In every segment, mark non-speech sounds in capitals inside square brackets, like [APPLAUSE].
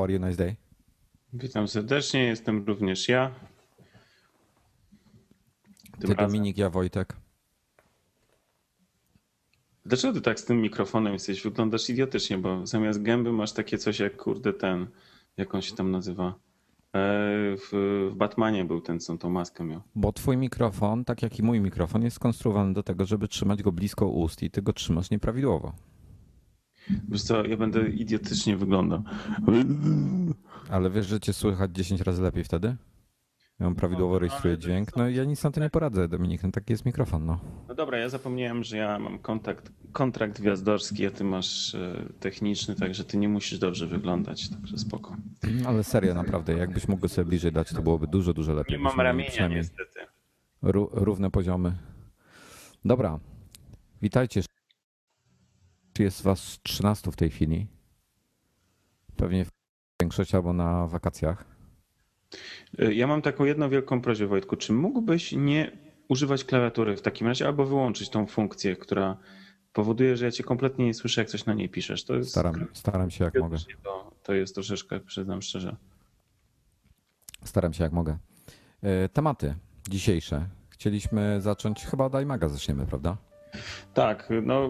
how are you? Nice day. Witam serdecznie, jestem również ja. Tym ty razem. Dominik, ja Wojtek. Dlaczego ty tak z tym mikrofonem jesteś? Wyglądasz idiotycznie, bo zamiast gęby masz takie coś jak kurde ten, jak on się tam nazywa? E, w, w Batmanie był ten, co tą maskę miał. Bo twój mikrofon, tak jak i mój mikrofon, jest skonstruowany do tego, żeby trzymać go blisko ust i ty go trzymasz nieprawidłowo. Wiesz co, ja będę idiotycznie wyglądał. Ale wiesz, że cię słychać 10 razy lepiej wtedy? Ja mam prawidłowo no, rejestruję dźwięk. No ja nic na to nie poradzę, Dominik. No taki jest mikrofon, no. No dobra, ja zapomniałem, że ja mam kontakt, kontrakt gwiazdorski, a ty masz e, techniczny, także ty nie musisz dobrze wyglądać, także spoko. Ale serio, naprawdę, jakbyś mógł sobie bliżej dać, to byłoby dużo, dużo lepiej. Nie mam ramienia niestety. Równe poziomy. Dobra, witajcie. Jest was 13 w tej chwili. Pewnie większość albo na wakacjach. E, ja mam taką jedną wielką prośbę, Wojtku. Czy mógłbyś nie używać klawiatury w takim razie, albo wyłączyć tą funkcję, która powoduje, że ja cię kompletnie nie słyszę, jak coś na niej piszesz. To jest, staram, staram się jak mogę. To, to jest troszeczkę, przyznam szczerze. Staram się jak mogę. E, tematy dzisiejsze. Chcieliśmy zacząć, chyba od iMaga zaczniemy, prawda? Tak, no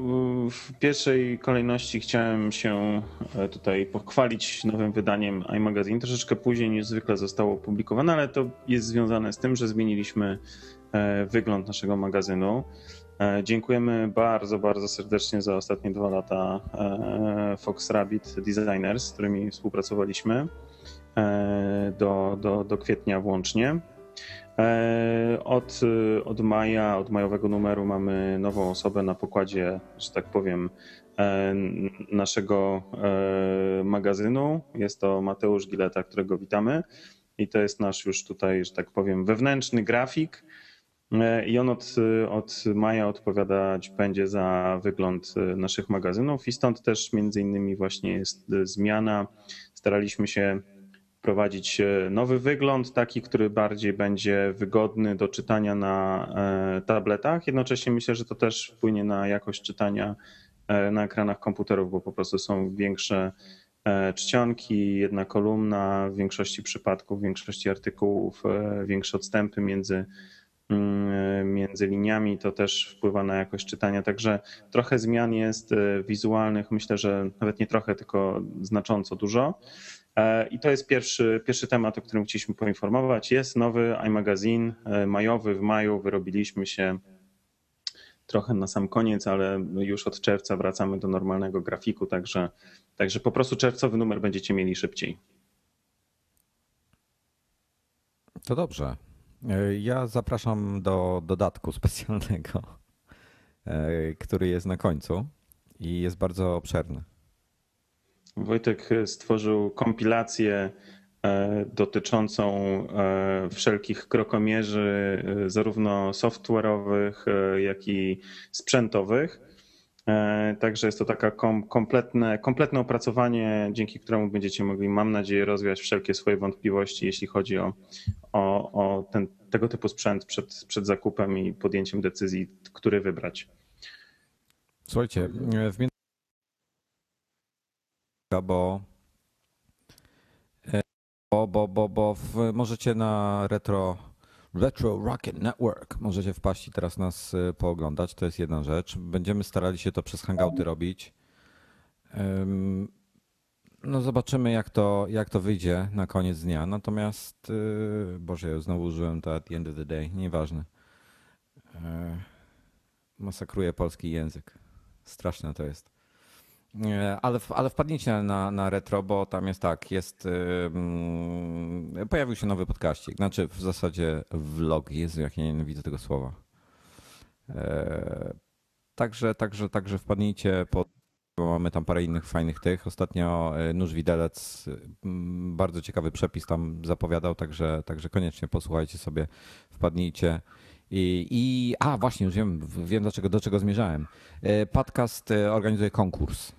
w pierwszej kolejności chciałem się e, tutaj pochwalić nowym wydaniem iMagazine. Troszeczkę później niż zwykle zostało opublikowane, ale to jest związane z tym, że zmieniliśmy e, wygląd naszego magazynu. E, dziękujemy bardzo, bardzo serdecznie za ostatnie dwa lata Fox Rabbit Designers, z którymi współpracowaliśmy do, do, do kwietnia włącznie. E, od, od maja, od majowego numeru mamy nową osobę na pokładzie, że tak powiem, e, naszego e, magazynu. Jest to Mateusz Gileta, którego witamy. I to jest nasz już tutaj, że tak powiem, wewnętrzny grafik. I on od, od maja odpowiadać będzie za wygląd naszych magazynów, i stąd też między innymi właśnie jest zmiana. Staraliśmy się wprowadzić nowy wygląd, taki, który bardziej będzie wygodny do czytania na e, tabletach. Jednocześnie myślę, że to też wpłynie na jakość czytania e, na ekranach komputerów, bo po prostu są większe e, czcionki, jedna kolumna, w większości przypadków, w większości artykułów, większe odstępy między, mm, między liniami, to też wpływa na jakość czytania. Także trochę zmian jest wizualnych, myślę, że nawet nie trochę, tylko znacząco dużo. E, I to jest pierwszy, pierwszy temat, o którym chcieliśmy poinformować. Jest nowy iMagazine e, majowy. W maju wyrobiliśmy się trochę na sam koniec, ale już od czerwca wracamy do normalnego grafiku, także, także po prostu czerwcowy numer będziecie mieli szybciej. To dobrze. E, ja zapraszam do dodatku [LAUGHS] specjalnego, który jest na końcu i jest bardzo obszerny. Wojtek stworzył kompilację e, dotyczącą e, wszelkich krokomierzy, e, zarówno software'owych, jak i sprzętowych. Także jest to taka kompletne, kompletne opracowanie, dzięki któremu będziecie mogli, mam nadzieję, rozwiać wszelkie swoje wątpliwości, jeśli chodzi o, o, o ten, tego typu sprzęt przed, przed zakupem i podjęciem decyzji, który wybrać. Słuchajcie, w bo bo, bo, bo, bo w, możecie na retro Retro Rocket Network możecie wpaść i teraz nas e, pooglądać. To jest jedna rzecz. Będziemy starali się to przez hangouty robić. No zobaczymy jak to, jak to wyjdzie na koniec dnia. Natomiast e, Boże, ja znowu użyłem to at the end of the day. Nieważne. Masakruję polski język. Straszne to jest. Ale, ale wpadnijcie na, na retro, bo tam jest tak, jest. Yy, pojawił się nowy podkaścik. Znaczy w zasadzie vlog. Jezu, jak ja nienawidzę tego słowa. Yy, także, także, także wpadnijcie pod. Mamy tam parę innych fajnych tych. Ostatnio e, Nóż Widelec, bardzo ciekawy przepis tam zapowiadał, także, także koniecznie posłuchajcie sobie, wpadnijcie. I, I, a właśnie, już wiem, wiem dlaczego, do czego zmierzałem. Podcast organizuje konkurs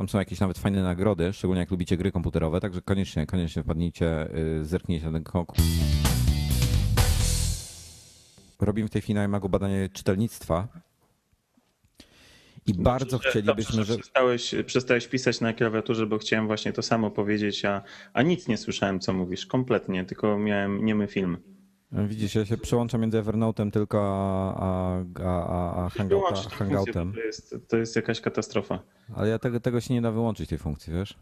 tam są jakieś nawet fajne nagrody, szczególnie jak lubicie gry komputerowe, także koniecznie, koniecznie wpadnijcie, y, zerknijcie na ten konkurs. Robimy w tej chwili na Imagu badanie czytelnictwa. I bardzo Dobrze, chcielibyśmy, dobrze, że przestałeś, przestałeś pisać na klawiaturze, bo chciałem właśnie to samo powiedzieć, a, a nic nie słyszałem, co mówisz. Kompletnie, tylko miałem niemy film. Widzisz, ja się przełączam między Evernote'em tylko a, a, a, a hangouta, Hangoutem. To jest, to jest jakaś katastrofa. Ale ja tego, tego się nie da wyłączyć, tej funkcji, wiesz?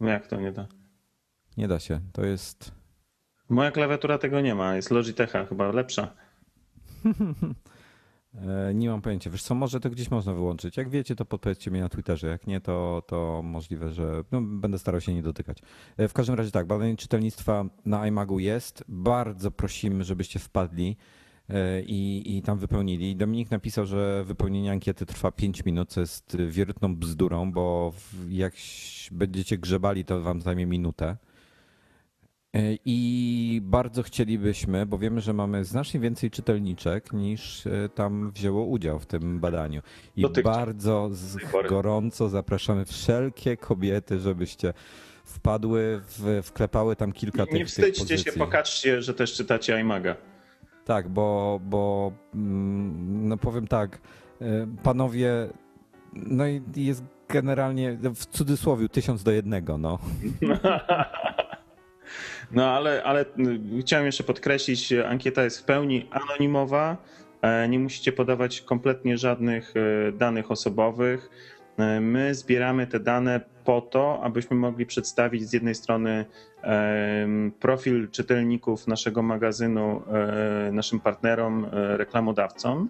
No Jak to nie da? Nie da się. To jest. Moja klawiatura tego nie ma, jest Logitecha chyba lepsza. [LAUGHS] E, Nie mam pojęcia. Wiesz co, może to gdzieś można wyłączyć. Jak wiecie, to podpowiedzcie mi na Twitterze. Jak nie, to, to możliwe, że no, będę starał się nie dotykać. E, W każdym razie tak, badanie czytelnictwa na iMagu jest. Bardzo prosimy, żebyście wpadli e, i, i tam wypełnili. Dominik napisał, że wypełnienie ankiety trwa 5 minut, co jest wierutną bzdurą, bo jak będziecie grzebali, to wam zajmie minutę. E, I bardzo chcielibyśmy, bo wiemy, że mamy znacznie więcej czytelniczek niż e, tam wzięło udział w tym badaniu. I Dotychczas. bardzo gorąco zapraszamy wszelkie kobiety, żebyście wpadły, w, wklepały tam kilka tych Nie wstydźcie się, pokażcie, że też czytacie iMaga. Tak, bo, bo mm, no powiem tak, e, panowie, no i jest generalnie w cudzysłowie tysiąc do jednego, no. [LAUGHS] No ale, ale y, chciałem jeszcze podkreślić, ankieta jest w pełni anonimowa. e, Nie musicie podawać kompletnie żadnych e, danych osobowych. E, My zbieramy te dane po to, abyśmy mogli przedstawić z jednej strony profil czytelników naszego magazynu e, naszym partnerom, reklamodawcom,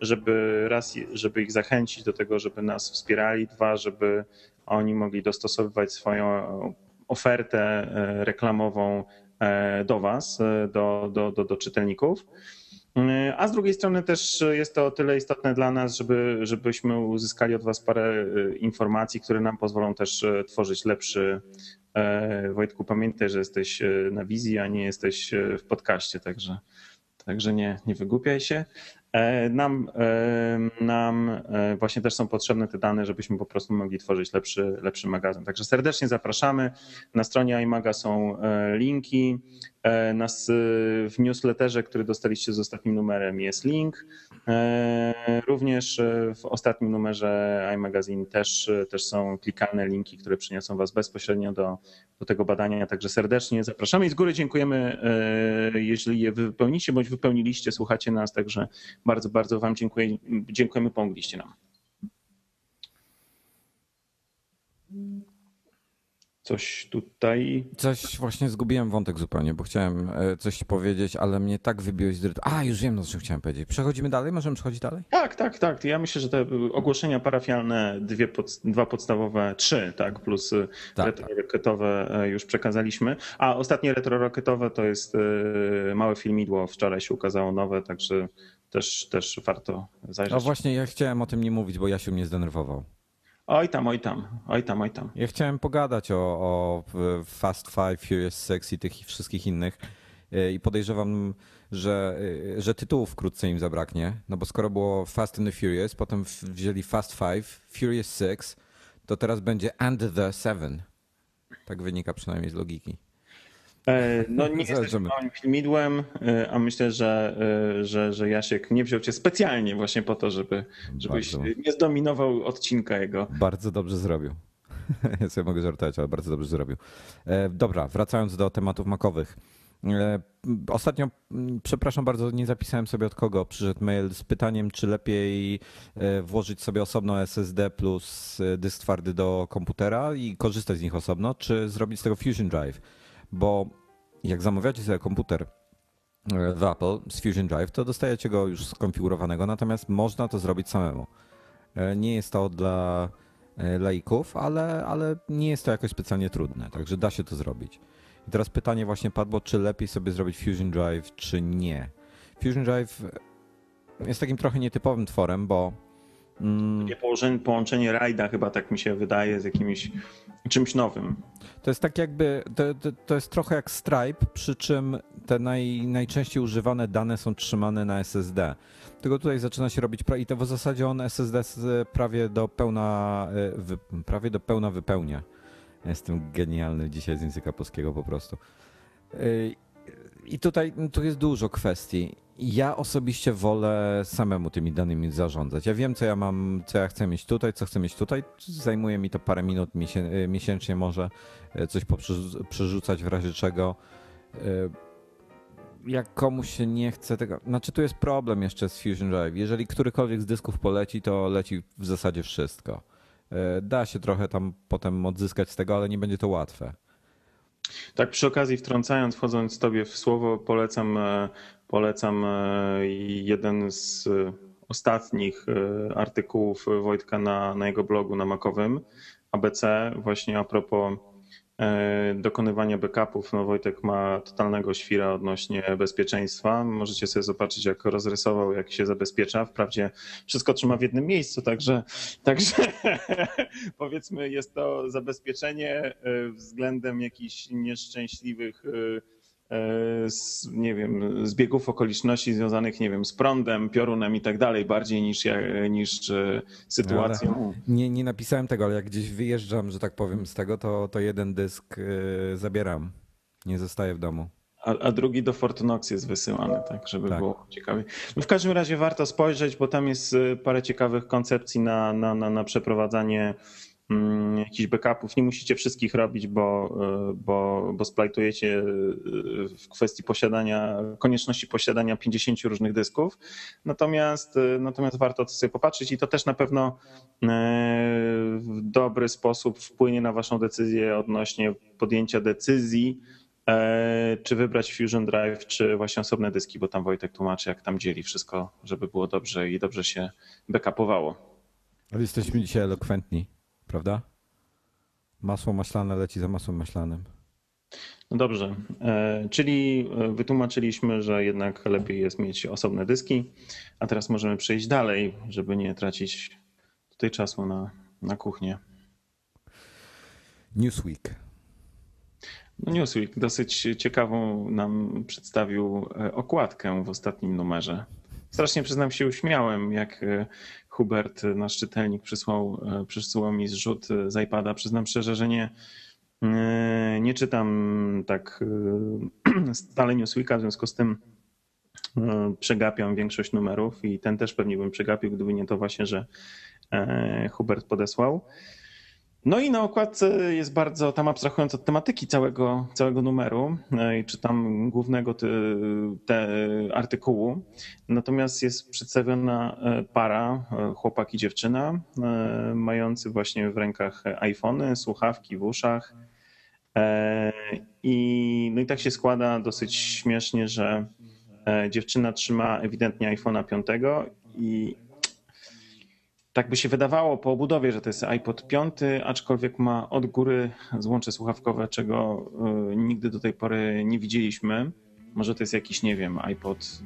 żeby raz, żeby ich zachęcić do tego, żeby nas wspierali, dwa, żeby oni mogli dostosowywać swoją ofertę e, reklamową e, do Was, e, do, do, do, do czytelników. A z drugiej strony też jest to o tyle istotne dla nas, żeby, żebyśmy uzyskali od Was parę informacji, które nam pozwolą też tworzyć lepszy. Wojtku, pamiętaj, że jesteś na wizji, a nie jesteś w podcaście, także, także nie, nie wygłupiaj się. E, Nam, e, nam e, właśnie też są potrzebne te dane, żebyśmy po prostu mogli tworzyć lepszy, lepszy magazyn. Także serdecznie zapraszamy. Na stronie iMaga są linki. Nas w newsletterze, który dostaliście z ostatnim numerem, jest link. Również w ostatnim numerze iMagazine też, też są klikalne linki, które przyniosą Was bezpośrednio do, do tego badania. Także serdecznie zapraszamy i z góry dziękujemy, jeżeli je wypełnicie bądź wypełniliście, słuchacie nas. Także bardzo, bardzo Wam dziękuję, dziękujemy, pomogliście nam. Coś tutaj. Coś właśnie zgubiłem wątek zupełnie, bo chciałem e, coś powiedzieć, ale mnie tak wybiłeś z rytmu. A, już wiem, no, co chciałem powiedzieć. Przechodzimy dalej? Możemy przechodzić dalej? Tak, tak, tak. Ja myślę, że te ogłoszenia parafialne, dwie pod, dwa podstawowe, trzy, tak, plus Tak, retro-rocketowe już przekazaliśmy. A ostatnie retro-rocketowe to jest e, małe filmidło. Wczoraj się ukazało nowe, także też, też warto zajrzeć. No właśnie, ja chciałem o tym nie mówić, bo Jasiu mnie zdenerwował. Oj tam, oj tam, oj tam, oj tam. Ja chciałem pogadać o, o Fast Five, Furious Six i tych wszystkich innych i podejrzewam, że, że tytułów wkrótce im zabraknie, no bo skoro było Fast and the Furious, potem wzięli Fast Five, Furious Six, to teraz będzie And the Seven. Tak wynika przynajmniej z logiki. E, No nie jesteś [LAUGHS] Zobaczymy. małym filmidłem, e, a myślę, że, e, że, że Jasiek nie wziął cię specjalnie właśnie po to, żeby, żebyś Bardzo. nie zdominował odcinka jego. Bardzo dobrze zrobił. [LAUGHS] Ja sobie mogę żartować, ale bardzo dobrze zrobił. Dobra, wracając do tematów makowych. Ostatnio, mm, przepraszam bardzo, nie zapisałem sobie od kogo przyszedł mail z pytaniem, czy lepiej włożyć sobie osobno SSD plus dysk twardy do komputera i korzystać z nich osobno, czy zrobić z tego Fusion Drive. Bo jak zamawiacie sobie komputer e, w Apple z Fusion Drive, to dostajecie go już skonfigurowanego, natomiast można to zrobić samemu. E, Nie jest to dla e, laików, ale, ale nie jest to jakoś specjalnie trudne, także da się to zrobić. I teraz pytanie właśnie padło, czy lepiej sobie zrobić Fusion Drive, czy nie. Fusion Drive jest takim trochę nietypowym tworem, bo mm, Nie położenie, połączenie rajda chyba tak mi się wydaje z jakimś czymś nowym. to jest tak jakby, to, to, to jest trochę jak Stripe, przy czym te naj, najczęściej używane dane są trzymane na SSD. Tylko tutaj zaczyna się robić, i to w zasadzie on SSD z- prawie do pełna, e, wy, prawie do pełna wypełnia. Jestem genialny dzisiaj z języka polskiego po prostu. I tutaj tu jest dużo kwestii. Ja osobiście wolę samemu tymi danymi zarządzać. Ja wiem, co ja mam, co ja chcę mieć tutaj, co chcę mieć tutaj. Zajmuje mi to parę minut miesięcznie może coś przerzucać w razie czego. Jak komuś się nie chce tego. Znaczy, tu jest problem jeszcze z Fusion Drive. Jeżeli którykolwiek z dysków poleci, to leci w zasadzie wszystko. Da się trochę tam potem odzyskać z tego, ale nie będzie to łatwe. Tak, przy okazji wtrącając, wchodząc tobie w słowo, polecam, e, polecam e, jeden z ostatnich e, artykułów Wojtka na, na jego blogu na Makowym ABC, właśnie a propos dokonywania backupów. No Wojtek ma totalnego świra odnośnie bezpieczeństwa. Możecie sobie zobaczyć, jak rozrysował, jak się zabezpiecza. Wprawdzie wszystko trzyma w jednym miejscu, także, także [LAUGHS] powiedzmy jest to zabezpieczenie e, względem jakichś nieszczęśliwych e, E, z, nie wiem, zbiegów okoliczności związanych, nie wiem, z prądem, piorunem i tak dalej, bardziej niż, niż e, sytuacją. nie, nie napisałem tego, ale jak gdzieś wyjeżdżam, że tak powiem, z tego, to, to jeden dysk e, zabieram. Nie zostaje w domu. A, a, drugi do Fortnox jest wysyłany, tak, żeby tak. było ciekawie. No w każdym razie warto spojrzeć, bo tam jest parę ciekawych koncepcji na, na, na, na przeprowadzanie jakichś backupów. Nie musicie wszystkich robić, bo, e, bo, bo splajtujecie e, w kwestii posiadania, konieczności posiadania 50 różnych dysków. Natomiast, e, natomiast warto to sobie popatrzeć i to też na pewno w dobry sposób wpłynie na Waszą decyzję odnośnie podjęcia decyzji, czy wybrać Fusion Drive, czy właśnie osobne dyski, bo tam Wojtek tłumaczy, jak tam dzieli wszystko, żeby było dobrze i dobrze się backupowało. Ale jesteśmy dzisiaj elokwentni prawda? Masło maślane leci za masłem maślanym. No dobrze, e, czyli e, wytłumaczyliśmy, że jednak lepiej jest mieć osobne dyski, a teraz możemy przejść dalej, żeby nie tracić tutaj czasu na, na kuchnię. Newsweek. No Newsweek dosyć ciekawą nam przedstawił e, okładkę w ostatnim numerze. Strasznie przyznam się uśmiałem, jak Hubert, nasz czytelnik, przysłał, e, przysłał mi zrzut z iPada. Przyznam szczerze, że nie, nie czytam tak [CLEARS THROAT] stale Newsweeka, w związku z tym przegapiam większość numerów i ten też pewnie bym przegapił, gdyby nie to właśnie, że Hubert podesłał. No i na okładce jest bardzo, tam abstrahując od tematyki całego, całego numeru, e, czy tam głównego te, te artykułu, natomiast jest przedstawiona e, para, e, chłopak i dziewczyna, mający właśnie w rękach iPhony, słuchawki w uszach. I, no i tak się składa dosyć śmiesznie, że dziewczyna trzyma ewidentnie iPhone'a 5 i tak by się wydawało po obudowie, że to jest iPod 5, aczkolwiek ma od góry złącze słuchawkowe, czego y, nigdy do tej pory nie widzieliśmy. Może to jest jakiś, nie wiem, iPod,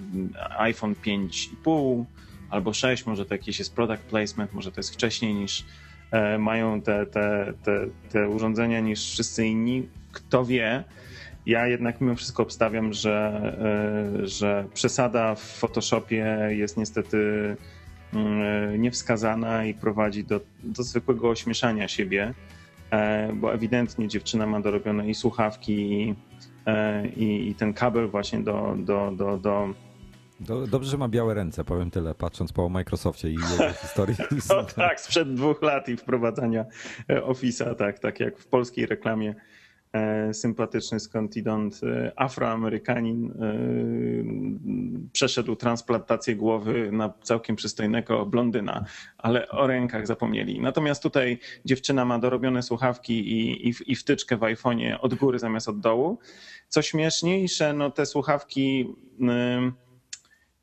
iPhone 5,5 albo 6, może to jakiś jest product placement, może to jest wcześniej niż e, mają te, te, te, te urządzenia niż wszyscy inni. Kto wie, ja jednak mimo wszystko obstawiam, że, e, że przesada w Photoshopie jest niestety Mm, niewskazana i prowadzi do, do zwykłego ośmieszania siebie, e, bo ewidentnie dziewczyna ma dorobione i słuchawki, i, e, i, ten kabel właśnie do, do, do, do Dobrze, że ma białe ręce, powiem tyle, patrząc po Microsoftie i jego [LAUGHS] historii. No tak, sprzed dwóch lat i wprowadzania e, Office'a, tak, tak jak w polskiej reklamie sympatyczny skądinąd e, afroamerykanin e, przeszedł transplantację głowy na całkiem przystojnego blondyna, ale o rękach zapomnieli. Natomiast tutaj dziewczyna ma dorobione słuchawki i, i, i wtyczkę w iPhone'ie od góry zamiast od dołu. Co śmieszniejsze, no te słuchawki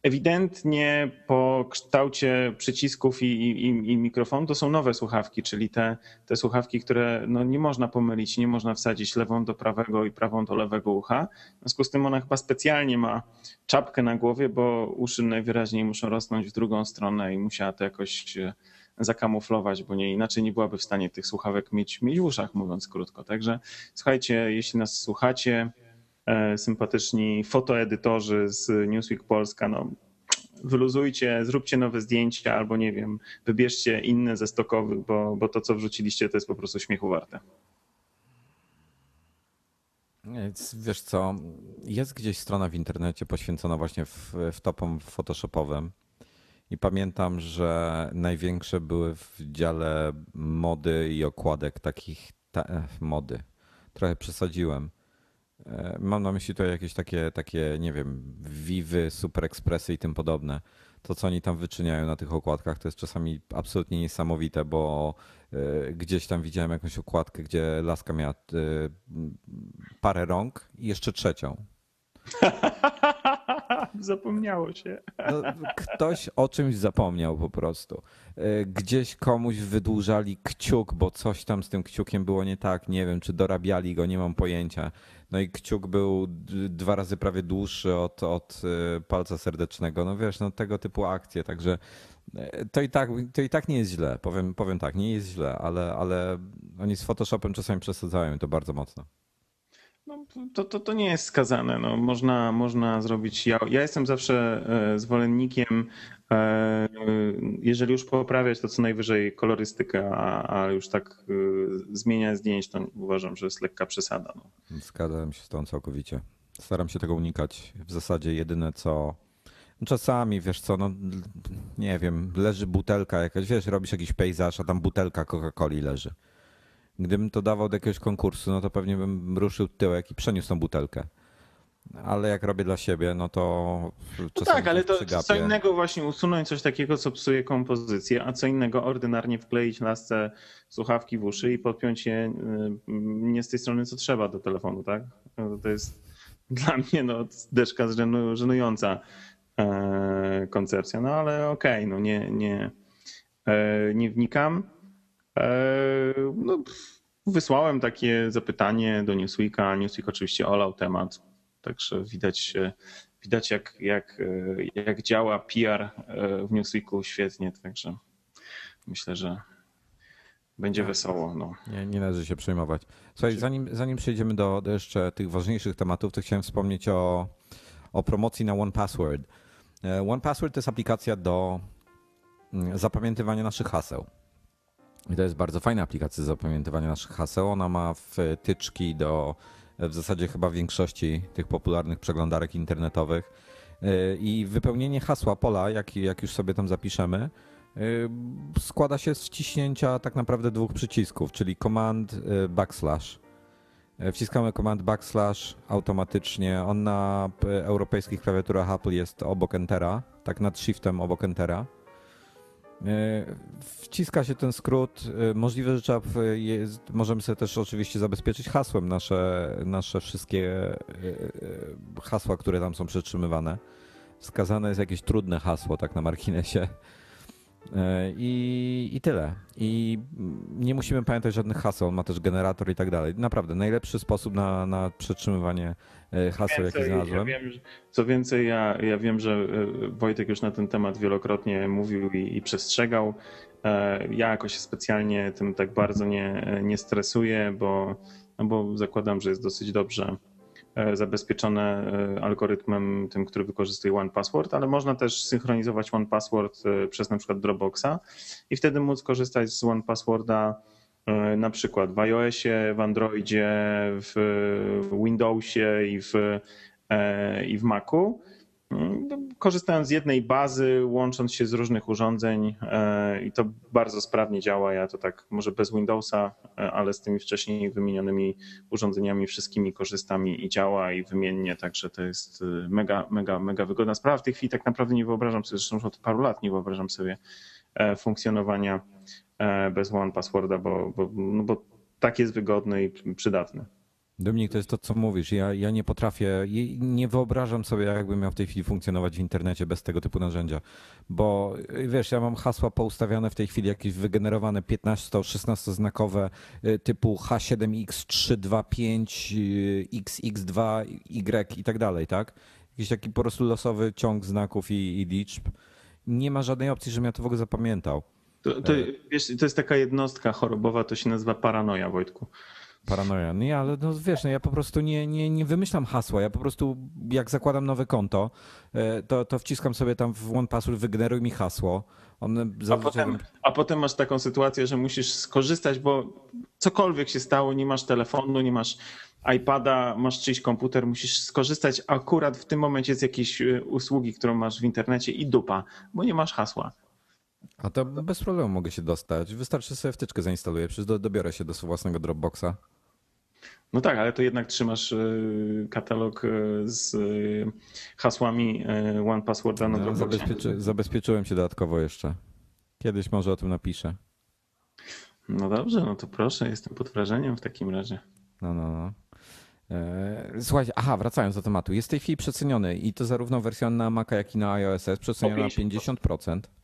ewidentnie po kształcie przycisków i, i, i mikrofonu to są nowe słuchawki, czyli te, te słuchawki, które no nie można pomylić, nie można wsadzić lewą do prawego i prawą do lewego ucha. W związku z tym ona chyba specjalnie ma czapkę na głowie, bo uszy najwyraźniej muszą rosnąć w drugą stronę i musiała to jakoś e, zakamuflować, bo nie inaczej nie byłaby w stanie tych słuchawek mieć, mieć w uszach, mówiąc krótko. Także słuchajcie, jeśli nas słuchacie, sympatyczni fotoedytorzy z Newsweek Polska, no wyluzujcie, zróbcie nowe zdjęcia albo nie wiem, wybierzcie inne ze stokowych, bo, bo to co wrzuciliście to jest po prostu śmiechu warte. Wiesz co, jest gdzieś strona w internecie poświęcona właśnie w, topom photoshopowym i pamiętam, że największe były w dziale mody i okładek takich ta, e, mody. Trochę przesadziłem. E, mam na myśli to jakieś takie, takie, nie wiem, Vivy, Super Expressy i tym podobne. To, co oni tam wyczyniają na tych okładkach, to jest czasami absolutnie niesamowite, bo e, gdzieś tam widziałem jakąś okładkę, gdzie laska miała parę rąk i jeszcze trzecią. [LAUGHS] [LAUGHS] Zapomniało się. No, ktoś o czymś zapomniał po prostu. E, gdzieś komuś wydłużali kciuk, bo coś tam z tym kciukiem było nie tak. Nie wiem, czy dorabiali go, nie mam pojęcia. No i kciuk był dwa razy prawie dłuższy od, od e, palca serdecznego. No wiesz, no tego typu akcje, także e, to i tak, to i tak nie jest źle. Powiem, powiem tak, nie jest źle, ale, ale oni z Photoshopem czasami przesadzają to bardzo mocno. No, to, to, to nie jest skazane. No, można, można zrobić. Ja, ja jestem zawsze e, zwolennikiem, e, jeżeli już poprawiać, to co najwyżej kolorystykę, a, a już tak e, zmieniać zdjęć, to uważam, że jest lekka przesada. No. Zgadzam się z tą całkowicie. Staram się tego unikać. W zasadzie jedyne co. No, czasami wiesz co, no nie wiem, leży butelka jakaś, wiesz, robisz jakiś pejzaż, a tam butelka Coca-Coli leży. Gdybym to dawał do jakiegoś konkursu, no to pewnie bym ruszył tyłek i przeniósł tą butelkę. Ale jak robię dla siebie, no to. No tak, ale to przygapię. co innego właśnie usunąć coś takiego, co psuje kompozycję, a co innego ordynarnie wkleić lasce słuchawki w uszy i podpiąć je y, nie z tej strony, co trzeba do telefonu, tak? No to jest [LAUGHS] dla mnie no, deszka żenująca e, koncepcja. No ale okej, okay, no nie, nie, e, nie wnikam. E, no, wysłałem takie zapytanie do Newsweeka. Newsweek oczywiście olał temat, także widać, widać jak, jak, jak działa PR e, w Newsweeku świetnie, także myślę, że będzie wesoło. No. Nie, nie należy się przejmować. Słuchaj, zanim, zanim przejdziemy do, do jeszcze tych ważniejszych tematów, to chciałem wspomnieć o, o promocji na One Password. E, One Password to jest aplikacja do mm, zapamiętywania naszych haseł. I to jest bardzo fajna aplikacja zapamiętywania naszych haseł. Ona ma wtyczki do w zasadzie chyba większości tych popularnych przeglądarek internetowych. Y, I wypełnienie hasła pola, jak, jak już sobie tam zapiszemy, y, składa się z wciśnięcia tak naprawdę dwóch przycisków, czyli command y, backslash. Wciskamy command backslash automatycznie. On na europejskich klawiaturach Apple jest obok Entera, tak nad shiftem obok Entera. E, wciska się ten skrót. E, możliwe, że trzeba, jest, możemy sobie też oczywiście zabezpieczyć hasłem nasze, nasze wszystkie e, hasła, które tam są przetrzymywane. Wskazane jest jakieś trudne hasło, tak na marginesie. E, I, I tyle. I nie musimy pamiętać żadnych haseł, on ma też generator i tak dalej. Naprawdę, najlepszy sposób na, na przetrzymywanie e, haseł, jaki znalazłem. Ja wiem, co więcej, ja, ja wiem, że e, Wojtek już na ten temat wielokrotnie mówił i, i przestrzegał. Ja jakoś specjalnie tym tak bardzo nie, nie stresuję, bo, no bo zakładam, że jest dosyć dobrze zabezpieczone e, algorytmem tym, który wykorzystuje OnePassword, ale można też synchronizować OnePassword e, przez na przykład Dropboxa i wtedy móc korzystać z OnePassworda na przykład w iOSie, w Androidzie, w Windowsie i w, i w Macu korzystając z jednej bazy, łącząc się z różnych urządzeń e, i to bardzo sprawnie działa. Ja to tak może bez Windowsa, e, ale z tymi wcześniej wymienionymi urządzeniami wszystkimi korzystam i działa i wymiennie, także to jest e, mega, mega, mega wygodna sprawa. W tej chwili tak naprawdę nie wyobrażam sobie, zresztą już od paru lat nie wyobrażam sobie funkcjonowania bez One Passworda, bo, bo, no bo tak jest wygodny i przydatny. Dominik, to jest to, co mówisz. Ja, ja nie potrafię, nie wyobrażam sobie, jakbym miał w tej chwili funkcjonować w internecie bez tego typu narzędzia. Bo wiesz, ja mam hasła poustawiane w tej chwili, jakieś wygenerowane 15-16 znakowe y, typu H7X325, XX2Y i tak dalej, tak? Jakiś taki po prostu losowy ciąg znaków i, i liczb. Nie ma żadnej opcji, żebym ja to w ogóle zapamiętał. To, to, wiesz, to jest taka jednostka chorobowa, to się nazywa paranoja, Wojtku. Paranoja. Nie, ale no wiesz, no ja po prostu nie, nie, nie wymyślam hasła. Ja po prostu jak zakładam nowe konto, e, to, to wciskam sobie tam w OnePassword, wygeneruj mi hasło. A potem, a potem masz taką sytuację, że musisz skorzystać, bo cokolwiek się stało, nie masz telefonu, nie masz iPada, masz czyjś komputer, musisz skorzystać akurat w tym momencie z jakiejś y, usługi, którą masz w internecie i dupa, bo nie masz hasła. A to bez problemu mogę się dostać. Wystarczy sobie wtyczkę zainstaluję, przecież do, dobiorę się do własnego Dropboxa. No tak, ale to jednak trzymasz y, katalog y, z y, hasłami One Passworda na No, Dropboxie. zabezpieczy, zabezpieczyłem się dodatkowo jeszcze. Kiedyś może o tym napiszę. No dobrze, no to proszę, jestem pod wrażeniem w takim razie. No, no, no. E, Słuchajcie, aha, wracając do tematu. Jest w tej chwili przeceniony i to zarówno wersja na Maca, jak i na iOS jest przeceniona na 50%. E,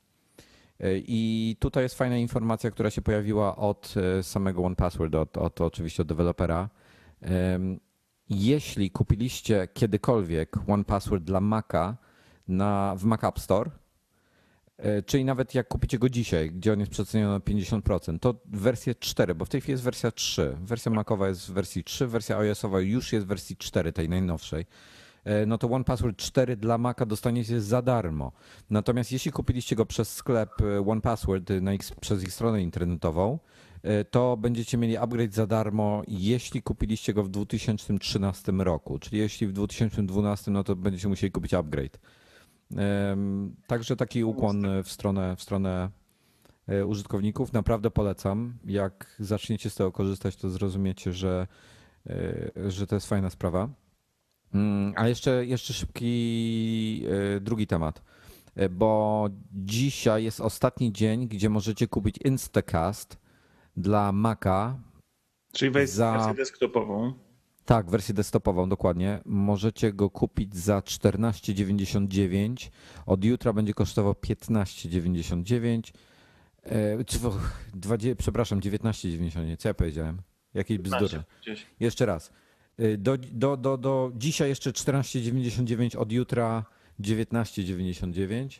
I tutaj jest fajna informacja, która się pojawiła od e, samego OnePassword, od, od oczywiście od dewelopera. Jeśli kupiliście kiedykolwiek OnePassword dla Maca na, w Mac App Store, E, Czyli nawet jak kupicie go dzisiaj, gdzie on jest przeceniony na 50%, to wersję 4, bo w tej chwili jest wersja 3. Wersja Macowa jest w wersji 3, wersja iOSowa już jest w wersji 4, tej najnowszej. E, No to OnePassword 4 dla Maca dostaniecie za darmo. Natomiast jeśli kupiliście go przez sklep e, OnePassword na ich, przez ich stronę internetową, e, to będziecie mieli upgrade za darmo, jeśli kupiliście go w 2013 roku. Czyli jeśli w 2012, no to będziecie musieli kupić upgrade. Także taki ukłon w stronę, w stronę e, użytkowników. Naprawdę polecam. Jak zaczniecie z tego korzystać, to zrozumiecie, że, e, że to jest fajna sprawa. Mm, A jeszcze, jeszcze szybki e, drugi temat, E, bo dzisiaj jest ostatni dzień, gdzie możecie kupić Instacast dla Maca Czyli weź Za- wersję desktopową. tak, wersję desktopową, dokładnie. Możecie go kupić za 14,99. Od jutra będzie kosztował 15,99. E, przepraszam, 19,99. Co ja powiedziałem? Jakieś bzdury. Jeszcze raz. E, Do, do, do, do dzisiaj jeszcze 14,99, od jutra 19,99.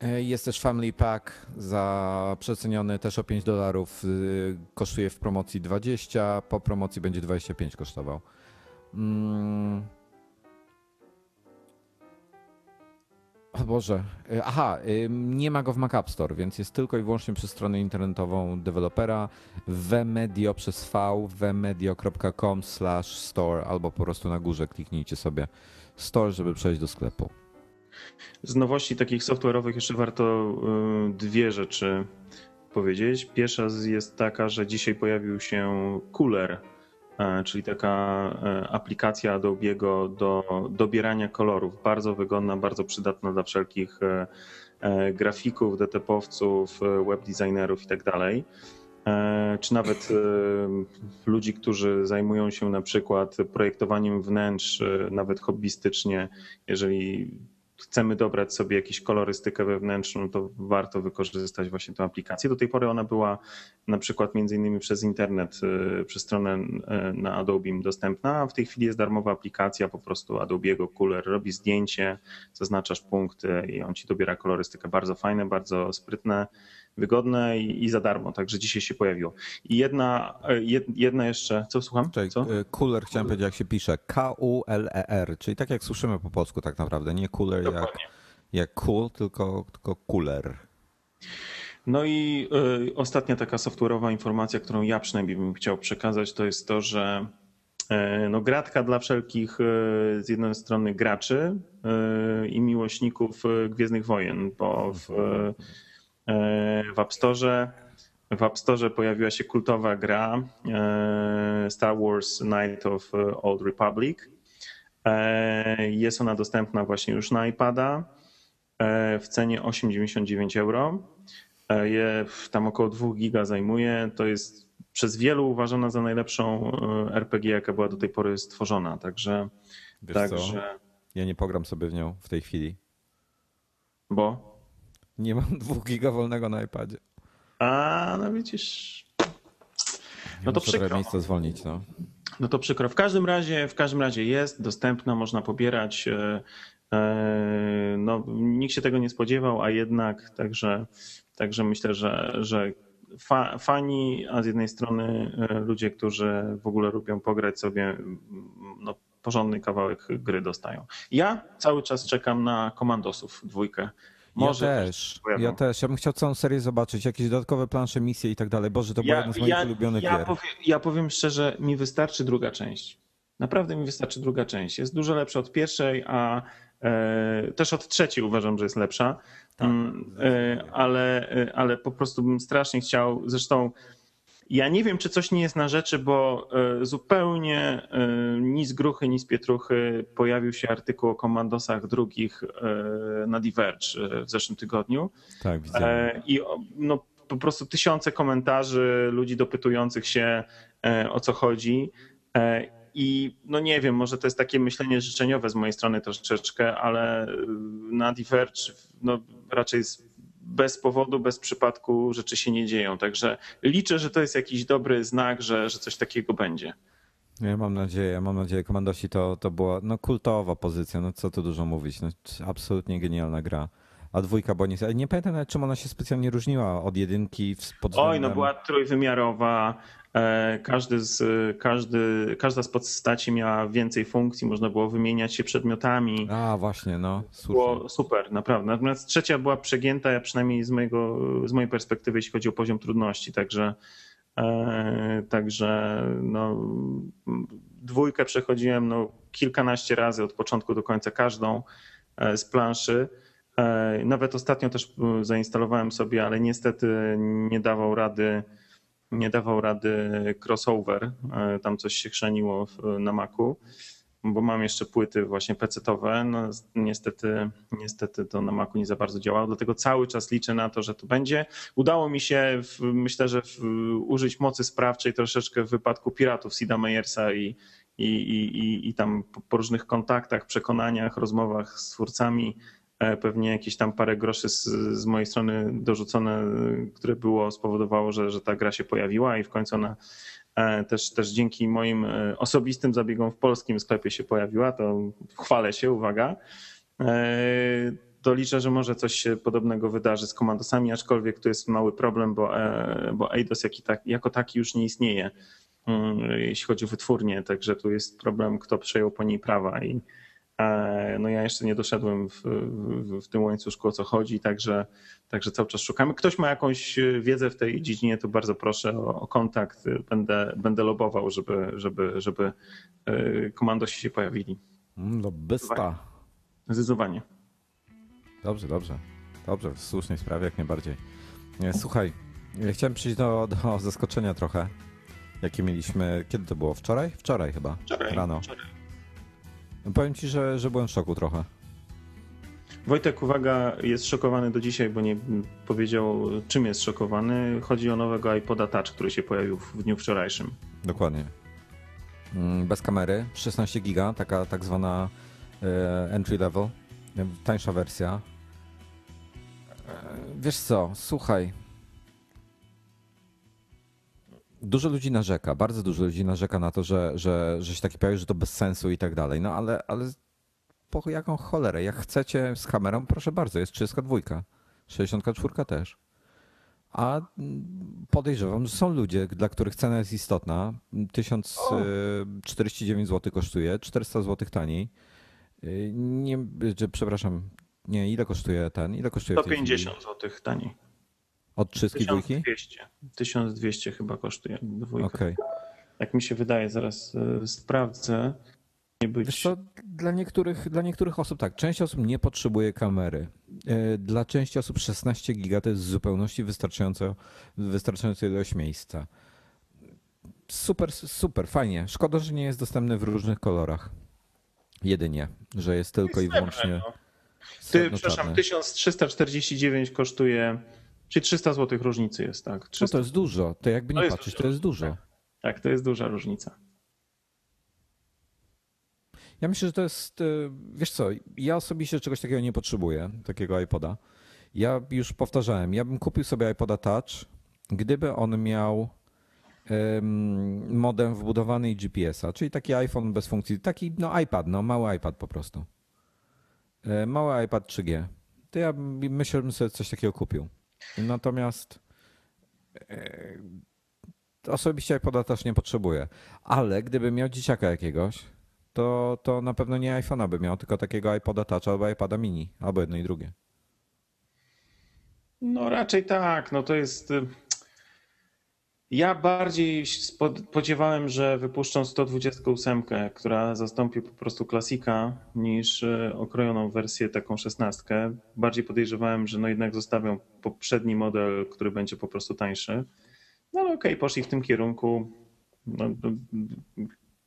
E, Jest też Family Pack za przeceniony też o 5 dolarów. y, Kosztuje w promocji 20, po promocji będzie 25 kosztował. Mm. O Boże. Y, Aha, nie ma go w Mac App Store, więc jest tylko i wyłącznie przez stronę internetową dewelopera wmedio przez v wmedio.com slash store albo po prostu na górze kliknijcie sobie store, żeby przejść do sklepu. Z nowości takich software'owych jeszcze warto y, dwie rzeczy powiedzieć. Pierwsza jest taka, że dzisiaj pojawił się Cooler, e, czyli taka e, aplikacja Adobe'ego do dobierania kolorów. Bardzo wygodna, bardzo przydatna dla wszelkich e, e, grafików, DTP-owców, e, webdesignerów i tak. E, Czy nawet e, ludzi, którzy zajmują się na przykład projektowaniem wnętrz, e, nawet hobbystycznie, jeżeli chcemy dobrać sobie jakąś kolorystykę wewnętrzną, to warto wykorzystać właśnie tę aplikację. Do tej pory ona była na przykład między innymi przez internet, y, przez stronę y, na Adobe dostępna, a w tej chwili jest darmowa aplikacja po prostu Adobe'ego Cooler. Robi zdjęcie, zaznaczasz punkty i on ci dobiera kolorystykę. Bardzo fajne, bardzo sprytne, wygodne i, i za darmo, także dzisiaj się pojawiło. I jedna, y, jed, jedna jeszcze, co słucham? Co? cooler chciałem powiedzieć jak się pisze K-U-L-E-R, czyli tak jak słyszymy po polsku tak naprawdę, nie cooler jak, jak cool, tylko, tylko cooler. No i y, ostatnia taka software'owa informacja, którą ja przynajmniej bym chciał przekazać, to jest to, że y, no, gratka dla wszelkich y, z jednej strony graczy i miłośników Gwiezdnych Wojen, bo w, w App Store w App Store pojawiła się kultowa gra y, Star Wars Knight of Old Republic. Jest ona dostępna właśnie już na iPada w cenie 8,99 euro. E, Je tam około 2 giga zajmuje. To jest przez wielu uważana za najlepszą e, RPG, jaka była do tej pory stworzona. Także, Wiesz co? także Ja nie pogram sobie w nią w tej chwili. bo. Nie mam [LAUGHS] dwóch giga wolnego na iPadzie. A, no widzisz. No to przykro. miejsca zwolnić, no. No to przykro. W każdym razie, w każdym razie jest dostępna, można pobierać. e, e, No, nikt się tego nie spodziewał, a jednak także, także myślę, że, że fa, fani, a z jednej strony e, ludzie, którzy w ogóle lubią pograć sobie, no, porządny kawałek gry dostają. Ja cały czas czekam na Komandosów dwójkę. Może ja też, ja też. Ja bym chciał całą serię zobaczyć, jakieś dodatkowe plansze, misje i tak dalej. Boże, to ja, była jedna z moich ja, ulubionych ja gier. Powiem, ja powiem szczerze, mi wystarczy druga część. Naprawdę mi wystarczy druga część. Jest dużo lepsza od pierwszej, a e, też od trzeciej uważam, że jest lepsza. Tak, mm, e, ale, e, ale po prostu bym strasznie chciał. Zresztą ja nie wiem, czy coś nie jest na rzeczy, bo e, zupełnie e, ni z gruchy, ni z pietruchy pojawił się artykuł o komandosach drugich e, na Diverge w zeszłym tygodniu. Tak, widziałem. I no, po prostu tysiące komentarzy, ludzi dopytujących się o co chodzi. I no nie wiem, może to jest takie myślenie życzeniowe z mojej strony troszeczkę, ale na Diverge no, raczej jest bez powodu, bez przypadku rzeczy się nie dzieją. Także liczę, że to jest jakiś dobry znak, że, że coś takiego będzie. Ja mam nadzieję, mam nadzieję. Komandosi to, to była no, kultowa pozycja, no co tu dużo mówić. No, absolutnie genialna gra. A dwójka bo nie, nie pamiętam nawet czym ona się specjalnie różniła od jedynki pod względem... Oj, no była trójwymiarowa, każdy z, każdy, każda z postaci miała więcej funkcji, można było wymieniać się przedmiotami. A, właśnie, no. Super. Było super, naprawdę. Natomiast trzecia była przegięta, ja przynajmniej z, mojego, z mojej perspektywy, jeśli chodzi o poziom trudności, także e, także no, dwójkę przechodziłem no, kilkanaście razy od początku do końca każdą e, z planszy. Nawet ostatnio też zainstalowałem sobie, ale niestety nie dawał rady nie dawał rady crossover, e, tam coś się chrzaniło na Macu, bo mam jeszcze płyty właśnie pecetowe, no niestety, niestety to na Macu nie za bardzo działało, dlatego cały czas liczę na to, że to będzie. Udało mi się, w, myślę, że w, użyć mocy sprawczej troszeczkę w wypadku piratów Sida Meyersa i, i, i, i tam po różnych kontaktach, przekonaniach, rozmowach z twórcami pewnie jakieś tam parę groszy z, z mojej strony dorzucone, które było, spowodowało, że, że ta gra się pojawiła i w końcu ona e, też, też dzięki moim e, osobistym zabiegom w polskim sklepie się pojawiła, to chwalę się, uwaga. To liczę, że może coś się podobnego wydarzy z komandosami, aczkolwiek tu jest mały problem, bo, bo Eidos tak, jako taki już nie istnieje, mm, jeśli chodzi o wytwórnię, także tu jest problem, kto przejął po niej prawa i, E, no ja jeszcze nie doszedłem w, w, w, tym łańcuszku o co chodzi, także, także cały czas szukamy. Ktoś ma jakąś wiedzę w tej dziedzinie, to bardzo proszę o, o kontakt. Będę, będę lobował, żeby, żeby, żeby e, komandosi się pojawili. Mm, lobbysta. Zdecydowanie. Dobrze, dobrze. Dobrze, w słusznej sprawie jak najbardziej. Słuchaj, chciałem przyjść do, do zaskoczenia trochę, jakie mieliśmy. Kiedy to było? Wczoraj? Wczoraj chyba. Wczoraj. Rano. Wczoraj. No powiem ci, że, że byłem w szoku trochę. Wojtek, uwaga, jest szokowany do dzisiaj, bo nie powiedział, czym jest szokowany. Chodzi o nowego iPoda Touch, który się pojawił w dniu wczorajszym. Dokładnie. Mm, bez kamery, 16 giga, taka tak zwana e, entry level, tańsza wersja. E, wiesz co, słuchaj, dużo ludzi narzeka, bardzo dużo ludzi narzeka na to, że, że, że się taki pojawi, że to bez sensu i tak dalej. No ale, ale po jaką cholerę? Jak chcecie z kamerą, proszę bardzo, jest 32, 64 też. A podejrzewam, że są ludzie, dla których cena jest istotna. 1049 zł kosztuje, 400 zł taniej. Nie, przepraszam, nie, ile kosztuje ten? Ile kosztuje 150 zł taniej. Od wszystkich 1200. 1200 chyba kosztuje dwójka. Okay. Jak mi się wydaje, zaraz e, sprawdzę. Nie być... Wiesz co, dla niektórych, dla niektórych osób tak, część osób nie potrzebuje kamery. E, dla części osób 16 giga to jest w zupełności wystarczająco, wystarczająca ilość miejsca. Super, super, fajnie. Szkoda, że nie jest dostępny w różnych kolorach. Jedynie, że jest tylko i wyłącznie. No. Ty, przepraszam, 1349 kosztuje Czyli 300 zł różnicy jest, tak? 300. No to jest dużo. To jakby nie to patrzeć, to jest dużo. Tak. tak, to jest duża różnica. Ja myślę, że to jest, y, wiesz co, ja osobiście czegoś takiego nie potrzebuję, takiego iPoda. Ja już powtarzałem, ja bym kupił sobie iPoda Touch, gdyby on miał um, modem wbudowany i GPS-a, czyli taki iPhone bez funkcji, taki no iPad, no mały iPad po prostu. E, mały iPad 3G. To ja myślę, że bym sobie coś takiego kupił. Natomiast Osobiście iPoda też nie potrzebuję, ale gdybym miał dzieciaka jakiegoś, to, to na pewno nie iPhone'a by miał, tylko takiego iPoda Touch albo iPada mini, albo jedno i drugie. No raczej tak, no to jest... Ja bardziej spodziewałem, że wypuszczą 128, która zastąpi po prostu klasika, niż y, okrojoną wersję taką 16. Bardziej podejrzewałem, że no jednak zostawią poprzedni model, który będzie po prostu tańszy. No ale okej, okay, poszli w tym kierunku. No,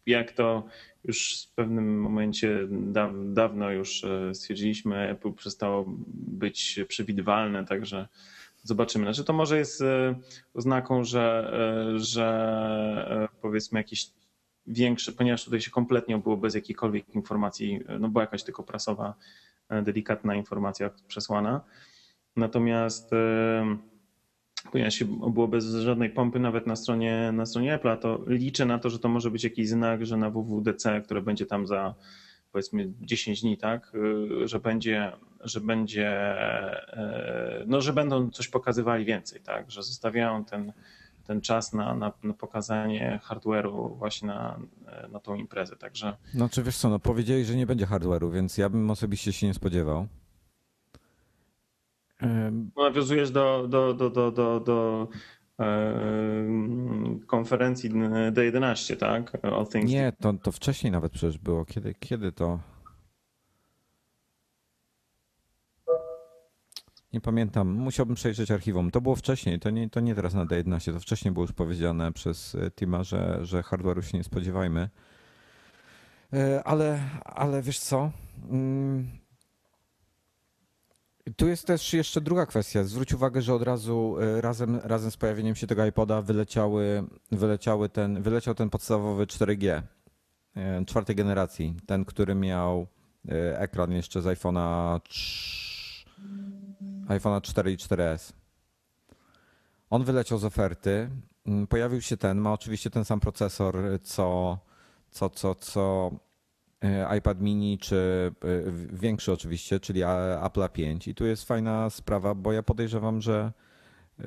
jak to już w pewnym momencie dawno już e, stwierdziliśmy, Apple przestało być przewidywalne, także zobaczymy. Znaczy to może jest e, oznaką, że, e, że powiedzmy jakiś większy, ponieważ tutaj się kompletnie było bez jakiejkolwiek informacji, no była jakaś tylko prasowa, delikatna informacja przesłana. Natomiast ponieważ się było bez żadnej pompy nawet na stronie, na stronie Apple'a, to liczę na to, że to może być jakiś znak, że na WWDC, które będzie tam za powiedzmy 10 dni, tak, y, że będzie, że będzie, e, no, że będą coś pokazywali więcej, tak, że zostawiają ten, ten czas na, na, na pokazanie hardware'u właśnie na, na tą imprezę, także... No czy wiesz co, no powiedzieli, że nie będzie hardware'u, więc ja bym osobiście się nie spodziewał. Nawiązujesz do, do, do, do, do, do konferencji D11, tak? Nie, to, to wcześniej nawet przecież było. Kiedy, kiedy to? Nie pamiętam, musiałbym przejrzeć archiwum. To było wcześniej, to nie, to nie teraz na D11, to wcześniej było już powiedziane przez e, Tima, że, że hardware'u się nie spodziewajmy. E, ale, ale wiesz co? Tu jest też jeszcze druga kwestia. Zwróć uwagę, że od razu e, razem, razem z pojawieniem się tego iPoda wyleciały, wyleciały ten, wyleciał ten podstawowy 4G e, czwartej generacji. Ten, który miał e, ekran jeszcze z iPhone'a iPhone'a 4 i 4S. On wyleciał z oferty. Mm, pojawił się ten, ma oczywiście ten sam procesor, co, co, co, co iPad mini, czy e, większy oczywiście, czyli Apple 5. I tu jest fajna sprawa, bo ja podejrzewam, że e,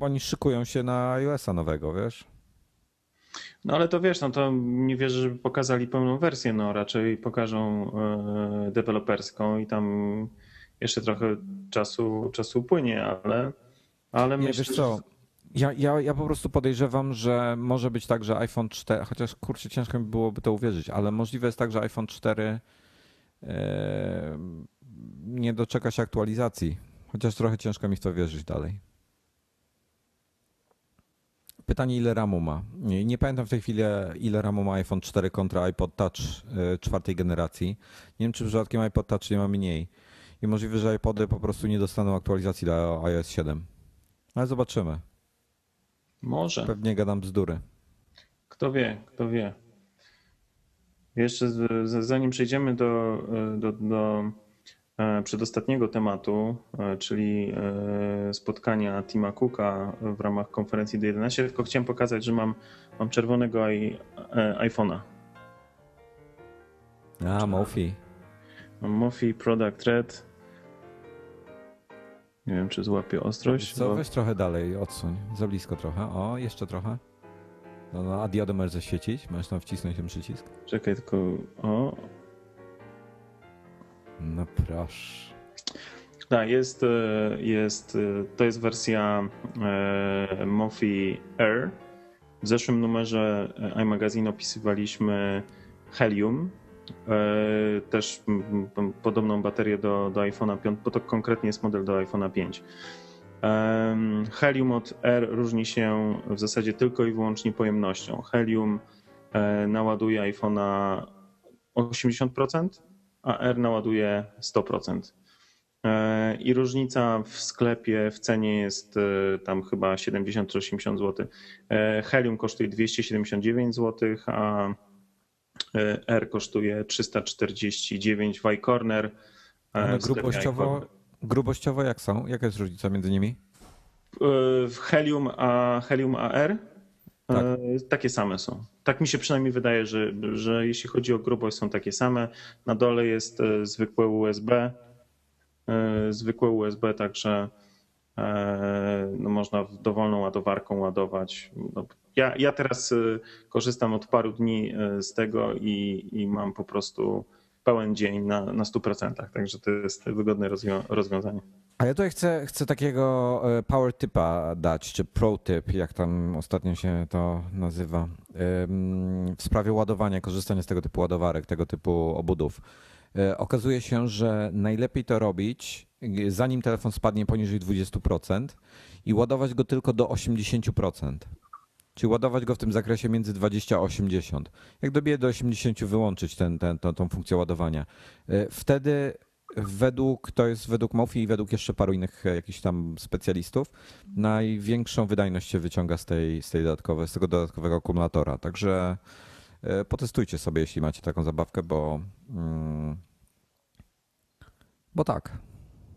oni szykują się na iOS-a nowego, wiesz? No ale to wiesz, no to nie wierzę, żeby pokazali pełną wersję, no raczej pokażą deweloperską i tam jeszcze trochę czasu, czasu upłynie, ale, ale nie, myślę, wiesz co, ja, ja, ja po prostu podejrzewam, że może być tak, że iPhone 4, chociaż kurczę, ciężko mi byłoby to uwierzyć, ale możliwe jest tak, że iPhone 4 e, nie doczeka się aktualizacji. Chociaż trochę ciężko mi w to wierzyć dalej. Pytanie, ile RAMu ma? Nie, nie, pamiętam w tej chwili, ile RAMu ma iPhone 4 kontra iPod Touch e, czwartej generacji. Nie wiem, czy przypadkiem iPod Touch nie ma mniej. I możliwe, że iPody po prostu nie dostaną aktualizacji dla iOS 7. Ale zobaczymy. Może. Pewnie gadam bzdury. Kto wie, kto wie. Jeszcze zanim przejdziemy do, do, do e, przedostatniego tematu, e, czyli e, spotkania Tima Cooka w ramach konferencji D11, tylko chciałem pokazać, że mam, mam czerwonego iPhone'a. A, Mofi. Mofi Product Red nie wiem, czy złapie ostrość. Co, bo... weź trochę dalej, odsuń. Za blisko trochę. O, jeszcze trochę. No, no a diodę możesz zaświecić? Możesz tam wcisnąć ten przycisk? Czekaj, tylko... O. No proszę. Tak, jest, e, jest, e, to jest wersja e, Mofi Air. W zeszłym numerze iMagazine opisywaliśmy Helium, E, też podobną baterię do, do iPhone'a 5, bo to konkretnie jest model do iPhone'a 5. Helium od R różni się w zasadzie tylko i wyłącznie pojemnością. Helium e, naładuje iPhone'a 80%, a R naładuje 100%. E, I różnica w sklepie w cenie jest tam chyba 70 czy 80 zł. Helium kosztuje 279 zł, a E, R kosztuje 349 w iCorner. E, grubościowo, grubościowo jak są? Jaka jest różnica między nimi? E, w Helium a Helium AR tak. takie same są. Tak mi się przynajmniej wydaje, że, że jeśli chodzi o grubość są takie same. Na dole jest zwykłe USB, zwykłe USB, także no można dowolną ładowarką ładować. No, ja, ja teraz korzystam od paru dni z tego i, i mam po prostu pełen dzień na, na 100%, także to jest wygodne rozwiązanie. A ja tutaj chcę, chcę takiego e, power typa dać, czy pro tip, jak tam ostatnio się to nazywa, w sprawie ładowania, korzystania z tego typu ładowarek, tego typu obudów. Okazuje się, że najlepiej to robić, zanim telefon spadnie poniżej 20% i ładować go tylko do 80%. Czyli ładować go w tym zakresie między 20 a 80. Jak dobije do 80, wyłączyć ten, ten, tą, funkcję ładowania. E, wtedy według, to jest według Mofi i według jeszcze paru innych e, jakichś tam specjalistów, największą wydajność się wyciąga z, tej, z, tej dodatkowej, z tego dodatkowego akumulatora. Także e, potestujcie sobie, jeśli macie taką zabawkę, bo, mm, bo tak.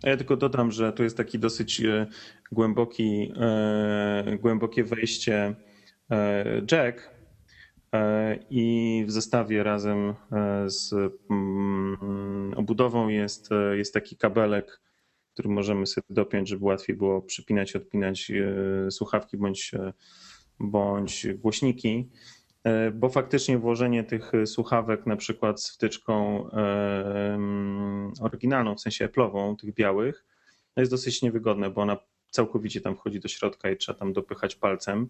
Ja tylko dodam, że tu jest taki dosyć głęboki, głębokie wejście Jack, E, I w zestawie razem e, z mm, obudową jest, e, jest taki kabelek, który możemy sobie dopiąć, żeby łatwiej było przypinać odpinać słuchawki bądź, bądź głośniki. Bo faktycznie włożenie tych słuchawek na przykład z wtyczką oryginalną, w sensie Apple'ową, tych białych, jest dosyć niewygodne, bo ona całkowicie tam wchodzi do środka i trzeba tam dopychać palcem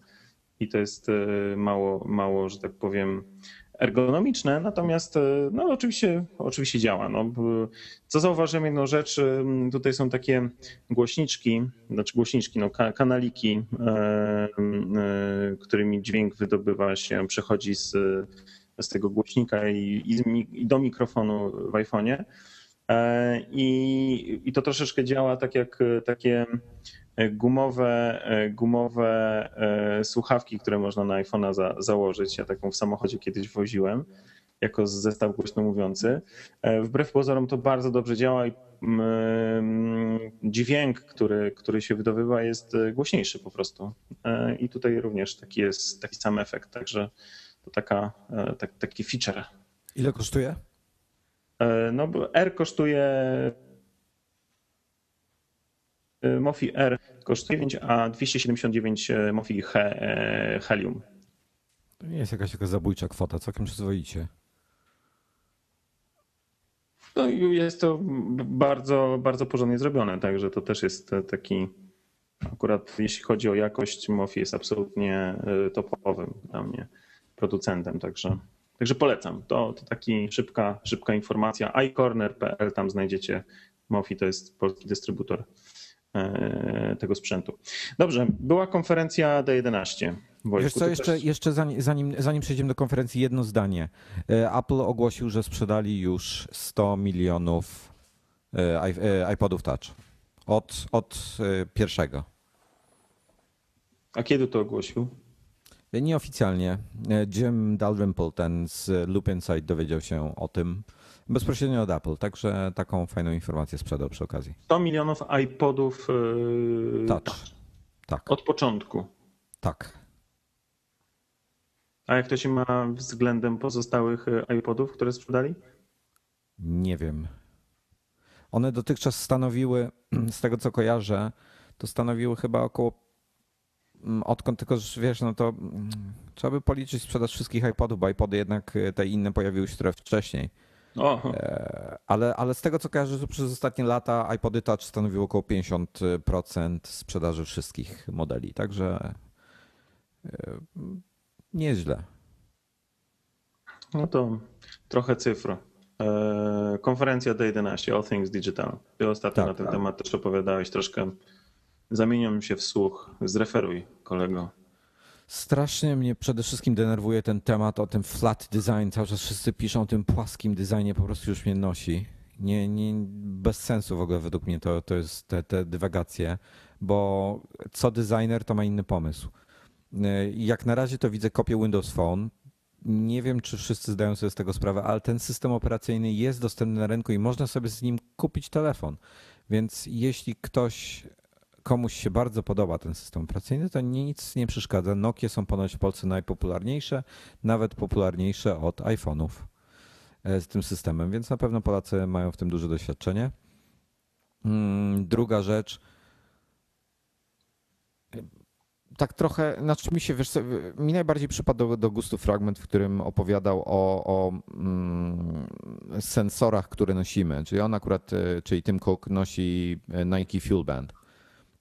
i to jest e, mało, mało, że tak powiem, ergonomiczne, natomiast e, no, oczywiście, oczywiście działa. No, co zauważyłem jedną rzecz, e, tutaj są takie głośniczki, znaczy głośniczki, no, kanaliki, którymi dźwięk wydobywa się, przechodzi z, z tego głośnika i, i, i do mikrofonu w iPhone'ie. I, I to troszeczkę działa tak jak takie gumowe, gumowe e, słuchawki, które można na iPhone'a za, założyć. Ja taką w samochodzie kiedyś woziłem jako zestaw głośno mówiący. E, wbrew pozorom to bardzo dobrze działa i mm, dźwięk, który, który się wydobywa jest e, głośniejszy po prostu. I tutaj również taki jest taki sam efekt, także to taka, tak, taki feature. Ile kosztuje? No, R kosztuje Mofi R kosztuje 9, a 279 y, Mofi He, e, Helium. To nie jest jakaś taka zabójcza kwota, całkiem przyzwoicie. No i jest to bardzo, bardzo porządnie zrobione, także to też jest taki akurat jeśli chodzi o jakość, Mofi jest absolutnie y, topowym dla mnie producentem, także, także polecam. To, to taki szybka, szybka informacja. iCorner.pl, tam znajdziecie Mofi, to jest polski dystrybutor E, tego sprzętu. Dobrze, była konferencja D11. Wojtku, Wiesz co, jeszcze, też... jeszcze zanim, zanim, zanim przejdziemy do konferencji, jedno zdanie. E, Apple ogłosił, że sprzedali już 100 milionów e, iPodów Touch od, od pierwszego. A kiedy to ogłosił? Nieoficjalnie. Jim Dalrymple, ten z Loop Insight, dowiedział się o tym Bezpośrednio od Apple, także taką fajną informację sprzedał przy okazji. 100 milionów iPodów yy, Touch. Tak. Od początku. Tak. A jak to się ma względem pozostałych yy, iPodów, które sprzedali? Nie wiem. One dotychczas stanowiły, [CLEARS THROAT] z tego co kojarzę, to stanowiły chyba około mm, odkąd tylko, wiesz, no to mm, trzeba by policzyć sprzedaż wszystkich iPodów, bo iPody jednak y, te inne pojawiły się trochę wcześniej. E, ale, ale z tego co kojarzę, to przez ostatnie lata iPody Touch stanowiło około 50% sprzedaży wszystkich modeli, także e, nieźle. No to trochę cyfr. E, konferencja D11, All Things Digital. Ty ostatnio tak, na ten tak. temat też opowiadałeś troszkę. Zamieniam się w słuch. Zreferuj, kolego. Strasznie mnie przede wszystkim denerwuje ten temat o tym flat design. Cały czas wszyscy piszą o tym płaskim designie, po prostu już mnie nosi. Nie, nie, bez sensu w ogóle według mnie to, to jest te, te dywagacje, bo co designer to ma inny pomysł. Jak na razie to widzę kopię Windows Phone. Nie wiem, czy wszyscy zdają sobie z tego sprawę, ale ten system operacyjny jest dostępny na rynku i można sobie z nim kupić telefon. Więc jeśli ktoś komuś się bardzo podoba ten system operacyjny, to nic nie przeszkadza. Nokie są ponoć w Polsce najpopularniejsze, nawet popularniejsze od iPhone'ów e, z tym systemem, więc na pewno Polacy mają w tym duże doświadczenie. Mm, druga rzecz. tak trochę, znaczy mi się, wiesz, mi najbardziej przypadł do, do gustu fragment, w którym opowiadał o, o mm, sensorach, które nosimy. Czyli on akurat, e, czyli Tim Cook nosi e, Nike Fuel Band.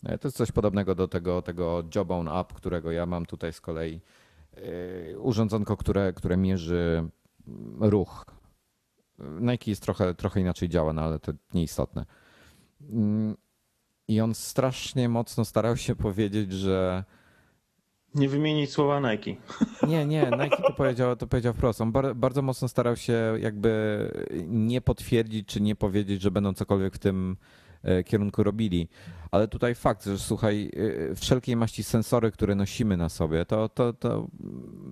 E, to jest coś podobnego do tego, tego Jawbone Up, którego ja mam tutaj z kolei. Urządzonko, które, które mierzy ruch. Nike jest trochę, trochę inaczej działa, no ale to nieistotne. Mm, I on strasznie mocno starał się [LAUGHS] powiedzieć, że nie wymienić słowa Nike. [LAUGHS] Nie, nie, Nike to powiedział, to powiedział wprost. On bar, bardzo mocno starał się jakby nie potwierdzić czy nie powiedzieć, że będą cokolwiek w tym e, kierunku robili. Ale tutaj fakt, że słuchaj, e, wszelkiej maści sensory, które nosimy na sobie, to, to, to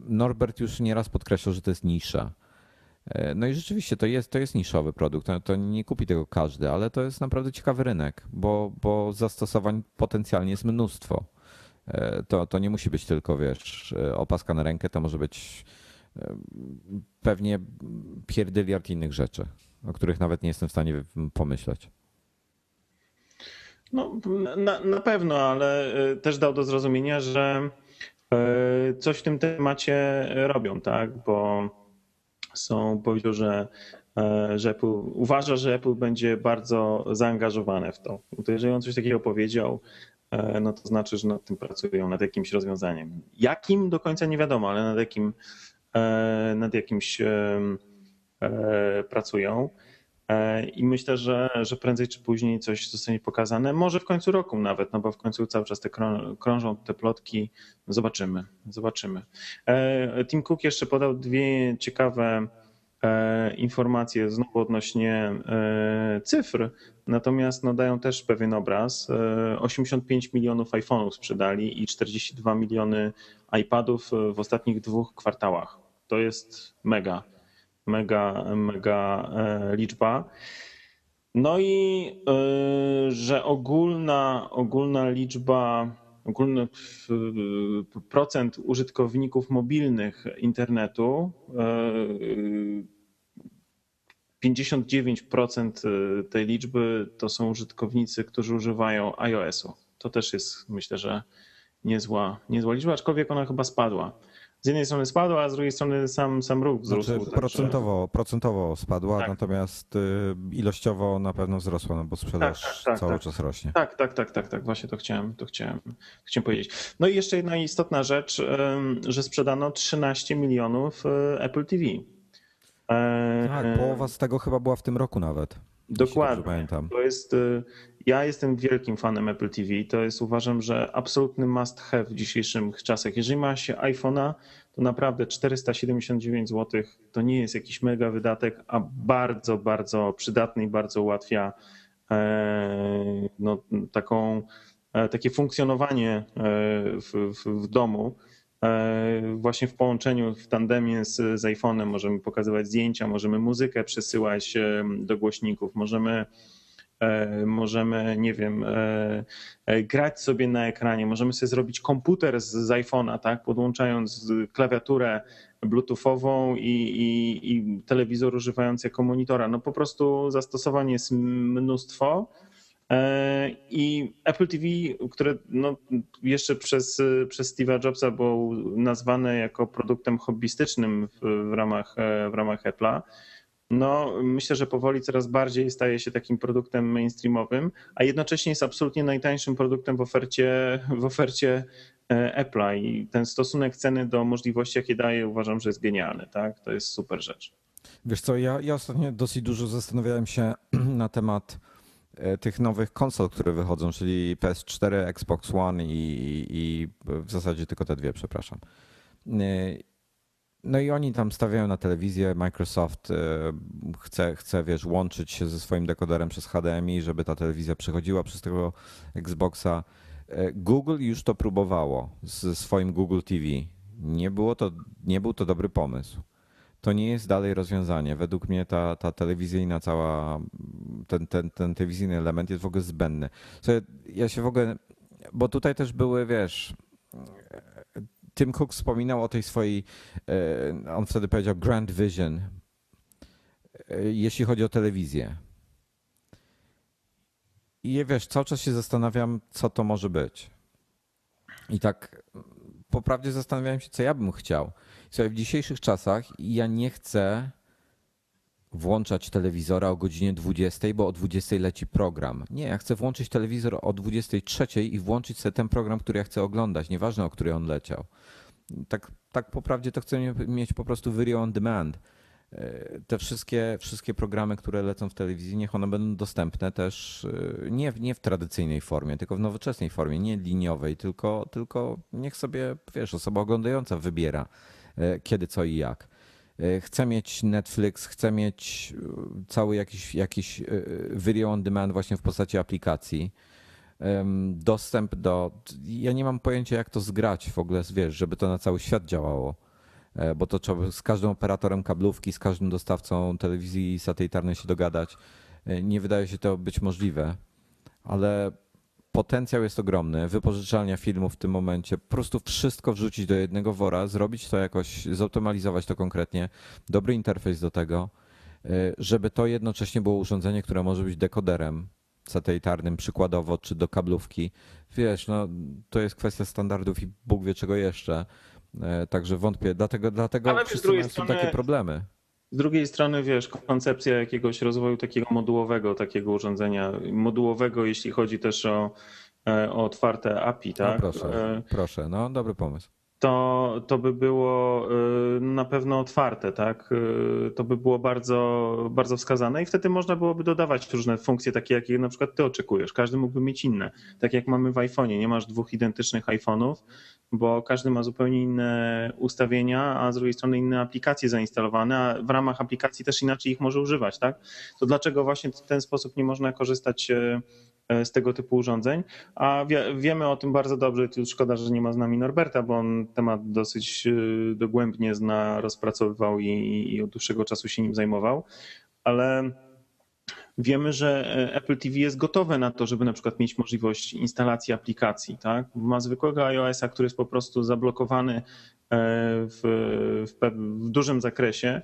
Norbert już nieraz podkreślał, że to jest nisza. E, no i rzeczywiście to jest, to jest niszowy produkt, to, to nie kupi tego każdy, ale to jest naprawdę ciekawy rynek, bo, bo zastosowań potencjalnie jest mnóstwo. E, to, to nie musi być tylko, wiesz, e, opaska na rękę, to może być e, pewnie pierdyliard innych rzeczy, o których nawet nie jestem w stanie pomyśleć. No, na, na pewno, ale też dał do zrozumienia, że coś w tym temacie robią, tak? Bo są, powiedział, że, że Apple, uważa, że Apple będzie bardzo zaangażowane w to. to jeżeli on coś takiego powiedział, E, no to znaczy, że nad tym pracują, nad jakimś rozwiązaniem. Jakim do końca nie wiadomo, ale nad, jakim, e, nad jakimś e, pracują. I myślę, że, że prędzej czy później coś zostanie pokazane. Może w końcu roku nawet, no bo w końcu cały czas te krążą te plotki. Zobaczymy, zobaczymy. Tim Cook jeszcze podał dwie ciekawe E, informacje znowu odnośnie e, cyfr, natomiast no, dają też pewien obraz. 85 e, milionów iPhone'ów sprzedali i 42 miliony iPadów w ostatnich dwóch kwartałach. To jest mega, mega, mega liczba. No i że ogólna, ogólna liczba, ogólny procent użytkowników mobilnych internetu 59% y, tej liczby to są użytkownicy, którzy używają iOS-u. To też jest, myślę, że niezła, niezła liczba, aczkolwiek ona chyba spadła. Z jednej strony spadła, a z drugiej strony sam, sam ruch wzrósł. Znaczy, procentowo, procentowo spadła, tak. natomiast y, ilościowo na pewno wzrosła, no bo sprzedaż tak, tak, tak cały tak. czas rośnie. Tak, tak, tak, tak, tak, właśnie to chciałem, to chciałem, chciałem powiedzieć. No i jeszcze jedna istotna rzecz, że sprzedano 13 milionów y, Apple TV. Tak, e, połowa z tego chyba była w tym roku nawet. Dokładnie. Pamiętam. To jest, y, ja jestem wielkim fanem Apple TV. To jest uważam, że absolutny must have w dzisiejszych czasach. Jeżeli ma się iPhone'a, to naprawdę 479 zł to nie jest jakiś mega wydatek, a bardzo, bardzo przydatny i bardzo ułatwia e, no, taką, e, takie funkcjonowanie w, w, w domu. E, właśnie w połączeniu, w tandemie z, z iPhone'em możemy pokazywać zdjęcia, możemy muzykę przesyłać e, do głośników, możemy e, możemy, nie wiem, grać sobie na ekranie, możemy sobie zrobić komputer z, z iPhone'a, tak, podłączając klawiaturę bluetoothową i, i, i telewizor używając jako monitora. No po prostu zastosowań jest mnóstwo. E, I Apple TV, które no jeszcze przez, przez Steve'a Jobsa było nazwane jako produktem hobbystycznym w, w ramach, e, w ramach Apple'a, no myślę, że powoli coraz bardziej staje się takim produktem mainstreamowym, a jednocześnie jest absolutnie najtańszym produktem w ofercie, w ofercie e, Apple'a i ten stosunek ceny do możliwości, jakie daje, uważam, że jest genialny. Tak? To jest super rzecz. Wiesz co, ja, ja ostatnio dosyć dużo zastanawiałem się [CLEARS THROAT] na temat E, tych nowych konsol, które wychodzą, czyli PS4, Xbox One i, i w zasadzie tylko te dwie, przepraszam. E, no i oni tam stawiają na telewizję, Microsoft e, chce, chce, wiesz, łączyć się ze swoim dekoderem przez HDMI, żeby ta telewizja przechodziła przez tego Xboxa. Google już to próbowało ze swoim Google TV. Nie, było to, nie był to dobry pomysł to nie jest dalej rozwiązanie. Według mnie ta, ta telewizyjna cała, ten, ten, ten telewizyjny element jest w ogóle zbędny. So, ja się w ogóle, bo tutaj też były, wiesz, Tim Cook wspominał o tej swojej, e, on wtedy powiedział grand vision, e, jeśli chodzi o telewizję. I wiesz, cały czas się zastanawiam, co to może być. I tak po prawdzie zastanawiałem się, co ja bym chciał. Słuchaj, w dzisiejszych czasach ja nie chcę włączać telewizora o godzinie 20, bo o 20 leci program. Nie, ja chcę włączyć telewizor o 23 i włączyć sobie ten program, który ja chcę oglądać, nieważne o który on leciał. Tak, tak po prawdzie to chcę mieć po prostu video on demand. E, te wszystkie, wszystkie programy, które lecą w telewizji, niech one będą dostępne też e, nie, nie w tradycyjnej formie, tylko w nowoczesnej formie, nie liniowej, tylko, tylko niech sobie, wiesz, osoba oglądająca wybiera e, kiedy, co i jak. Chcę mieć Netflix, chcę mieć cały jakiś, jakiś video on demand właśnie w postaci aplikacji. Dostęp do. Ja nie mam pojęcia, jak to zgrać w ogóle, wiesz, żeby to na cały świat działało E, bo to trzeba z każdym operatorem kablówki, z każdym dostawcą telewizji satelitarnej się dogadać. E, nie wydaje się to być możliwe, ale potencjał jest ogromny. Wypożyczalnia filmów w tym momencie, po prostu wszystko wrzucić do jednego wora, zrobić to jakoś, zoptymalizować to konkretnie, dobry interfejs do tego, e, żeby to jednocześnie było urządzenie, które może być dekoderem satelitarnym przykładowo, czy do kablówki. Wiesz, no, to jest kwestia standardów i Bóg wie czego jeszcze. E, także wątpię, dlatego, dlatego Ale wszyscy mają strony, takie problemy. Z drugiej strony, wiesz, koncepcja jakiegoś rozwoju takiego modułowego, takiego urządzenia, modułowego, jeśli chodzi też o, e, o otwarte API, tak? No proszę, e, proszę, no dobry pomysł to, to by było y, na pewno otwarte, tak? Y, to by było bardzo, bardzo wskazane i wtedy można byłoby dodawać różne funkcje, takie jakie na przykład ty oczekujesz. Każdy mógłby mieć inne. Tak jak mamy w iPhone'ie, nie masz dwóch identycznych iPhone'ów, bo każdy ma zupełnie inne ustawienia, a z drugiej strony inne aplikacje zainstalowane, a w ramach aplikacji też inaczej ich może używać, tak? To dlaczego właśnie w ten sposób nie można korzystać y, z tego typu urządzeń, a wie, wiemy o tym bardzo dobrze, tu szkoda, że nie ma z nami Norberta, bo on temat dosyć e, dogłębnie zna, rozpracowywał i, i od dłuższego czasu się nim zajmował, ale wiemy, że e, Apple TV jest gotowe na to, żeby na przykład mieć możliwość instalacji aplikacji. Tak? Ma zwykłego iOS-a, który jest po prostu zablokowany w, w, w dużym zakresie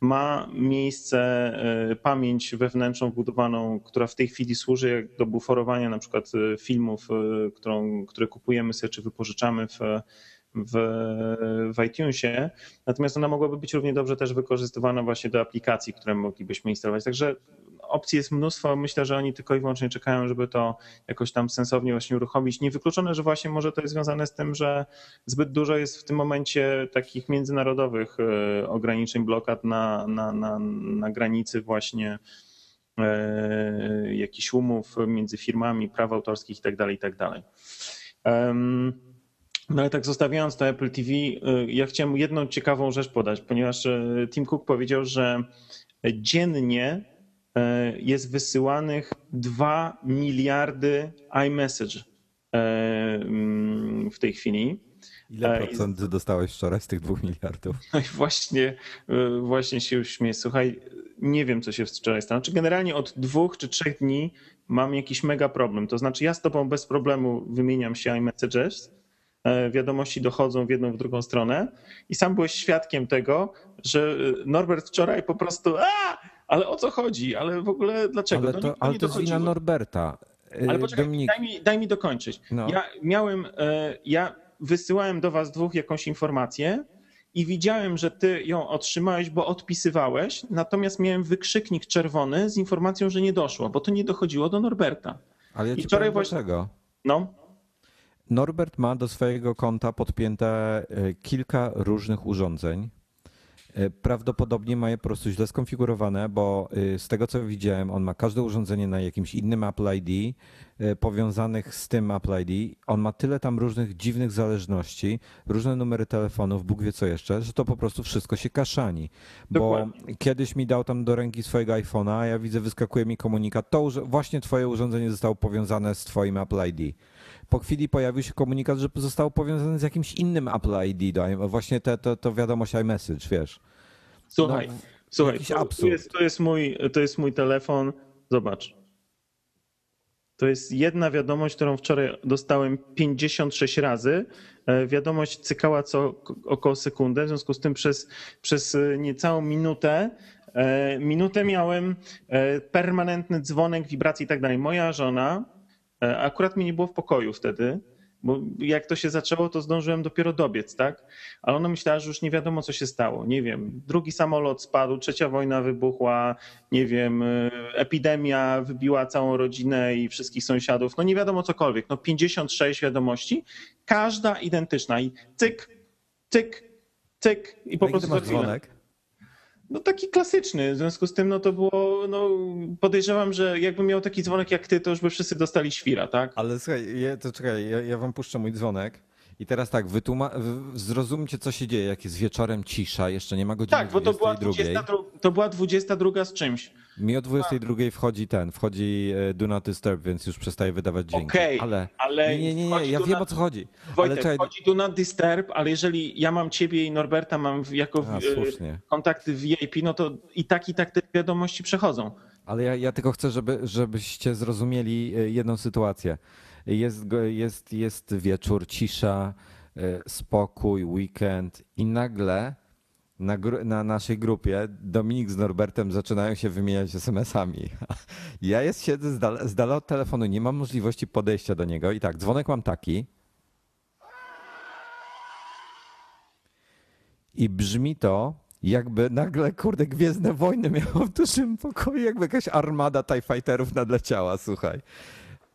ma miejsce e, pamięć wewnętrzną wbudowaną, która w tej chwili służy do buforowania na przykład e, filmów, e, którą, które kupujemy sobie czy wypożyczamy w, w, w iTunesie. Natomiast ona mogłaby być równie dobrze też wykorzystywana właśnie do aplikacji, które moglibyśmy instalować. Także opcji jest mnóstwo. Myślę, że oni tylko i wyłącznie czekają, żeby to jakoś tam sensownie właśnie uruchomić. Niewykluczone, że właśnie może to jest związane z tym, że zbyt dużo jest w tym momencie takich międzynarodowych e, ograniczeń, blokad na, na, na, na granicy właśnie e, jakichś umów między firmami, praw autorskich itd., tak itd. Tak no ale tak zostawiając to Apple TV, e, ja chciałem jedną ciekawą rzecz podać, ponieważ Tim Cook powiedział, że dziennie jest wysyłanych 2 miliardy iMessage e, mm, w tej chwili. Ile e, procent dostałeś wczoraj z tych 2 miliardów? [LAUGHS] No i właśnie, właśnie się śmieję. Słuchaj, nie wiem, co się wczoraj stało. Czy generalnie od dwóch czy trzech dni mam jakiś mega problem. To znaczy, ja z tobą bez problemu wymieniam się iMessages, wiadomości dochodzą w jedną, w drugą stronę i sam byłeś świadkiem tego, że Norbert wczoraj po prostu a, ale o co chodzi? Ale w ogóle dlaczego? Ale to, no, ale to jest wina Norberta. Ale y, poczekaj, Dominik... daj, mi, daj mi dokończyć. No. Ja miałem, e, ja wysyłałem do was dwóch jakąś informację i widziałem, że ty ją otrzymałeś, bo odpisywałeś, natomiast miałem wykrzyknik czerwony z informacją, że nie doszło, bo to nie dochodziło do Norberta. Ale ja I wczoraj właśnie... dlaczego? No. Norbert ma do swojego konta podpięte e, kilka różnych urządzeń prawdopodobnie ma je po prostu źle skonfigurowane, bo e, z tego co widziałem, on ma każde urządzenie na jakimś innym Apple ID, e, powiązanych z tym Apple ID. On ma tyle tam różnych dziwnych zależności, różne numery telefonów, Bóg wie co jeszcze, że to po prostu wszystko się kaszani. Dokładnie. Bo kiedyś mi dał tam do ręki swojego iPhone'a, a ja widzę, wyskakuje mi komunikat, to właśnie twoje urządzenie zostało powiązane z twoim Apple ID po chwili pojawił się komunikat, że został powiązany z jakimś innym Apple ID, właśnie te, to, to wiadomość iMessage, wiesz. Słuchaj, no, słuchaj, to, jest, to, jest mój, to jest mój telefon, zobacz. To jest jedna wiadomość, którą wczoraj dostałem 56 razy. E, wiadomość cykała co około sekundę, w związku z tym przez, przez niecałą minutę e, minutę miałem e, permanentny dzwonek, wibracji i tak dalej. Moja żona E, akurat mi nie było w pokoju wtedy. Bo jak to się zaczęło, to zdążyłem dopiero dobiec, tak? Ale ona myślała, że już nie wiadomo, co się stało. Nie wiem, drugi samolot spadł, trzecia wojna wybuchła, nie wiem, y, epidemia wybiła całą rodzinę i wszystkich sąsiadów. No nie wiadomo cokolwiek. No 56 wiadomości, każda identyczna i cyk, cyk, cyk i po Jaki prostu masz dzwonek? No taki klasyczny, w związku z tym no to było, no podejrzewam, że jakbym miał taki dzwonek jak ty, to już by wszyscy dostali świra, tak? Ale słuchaj, ja, to czekaj, ja, ja wam puszczę mój dzwonek. I teraz tak, wytłuma- zrozumcie, co się dzieje, jak jest wieczorem cisza, jeszcze nie ma godziny Tak, bo to była, 22. 22, to była 22 z czymś. Mi o 22 wchodzi ten, wchodzi e, Do Not Disturb, więc już przestaje wydawać dźwięki. Okej, ale, ale nie, nie, nie, ja wiem Not- o co chodzi. Wojtek, ale czekaj, wchodzi do not disturb, ale jeżeli ja mam ciebie i Norberta mam jako A, w- słusznie. kontakty w VIP, no to i tak, i tak te wiadomości przechodzą. Ale ja, ja tylko chcę, żeby, żebyście zrozumieli e, jedną sytuację. Jest, jest, jest wieczór, cisza, e, spokój, weekend i nagle na, na naszej grupie Dominik z Norbertem zaczynają się wymieniać SMS-ami. [LAUGHS] Ja jest, siedzę z dala, z dala od telefonu, nie mam możliwości podejścia do niego i tak, dzwonek mam taki i brzmi to jakby nagle, kurde, Gwiezdne Wojny miało w dużym pokoju, jakby jakaś armada TIE Fighterów nadleciała, słuchaj.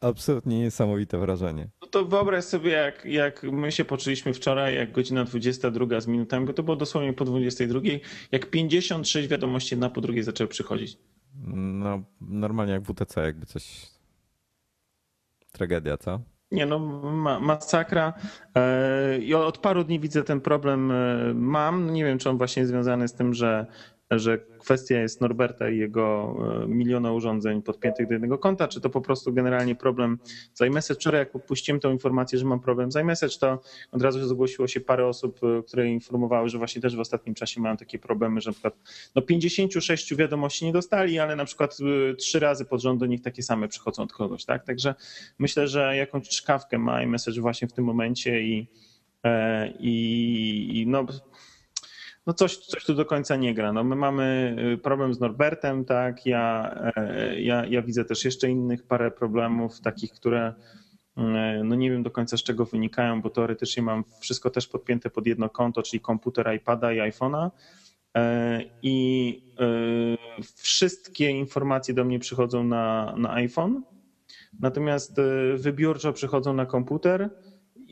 Absolutnie niesamowite wrażenie. No to wyobraź sobie, jak, jak my się poczuliśmy wczoraj, jak godzina 22 z minutami, bo to było dosłownie po 22, jak 56 wiadomości jedna po drugiej zaczęły przychodzić. No, normalnie jak WTC, jakby coś... Tragedia, co? Nie no, ma, masakra. E, I od paru dni widzę ten problem e, mam. Nie wiem, czy on właśnie jest związany z tym, że, że kwestia jest Norberta i jego e, miliona urządzeń podpiętych do jednego konta, czy to po prostu generalnie problem z iMessage. Wczoraj jak puściłem tą informację, że mam problem z iMessage, to od razu zgłosiło się parę osób, e, które informowały, że właśnie też w ostatnim czasie mają takie problemy, że na przykład no 56 wiadomości nie dostali, ale na przykład e, trzy razy pod rząd do nich takie same przychodzą od kogoś, tak? Także myślę, że jakąś czkawkę ma iMessage właśnie w tym momencie i, i, i no, no coś, coś tu do końca nie gra. No my mamy y, problem z Norbertem, tak, ja, e, ja, ja widzę też jeszcze innych parę problemów, takich, które e, no nie wiem do końca z czego wynikają, bo teoretycznie mam wszystko też podpięte pod jedno konto, czyli komputer, iPada i iPhone'a. E, i e, wszystkie informacje do mnie przychodzą na, na iPhone, natomiast wybiórczo przychodzą na komputer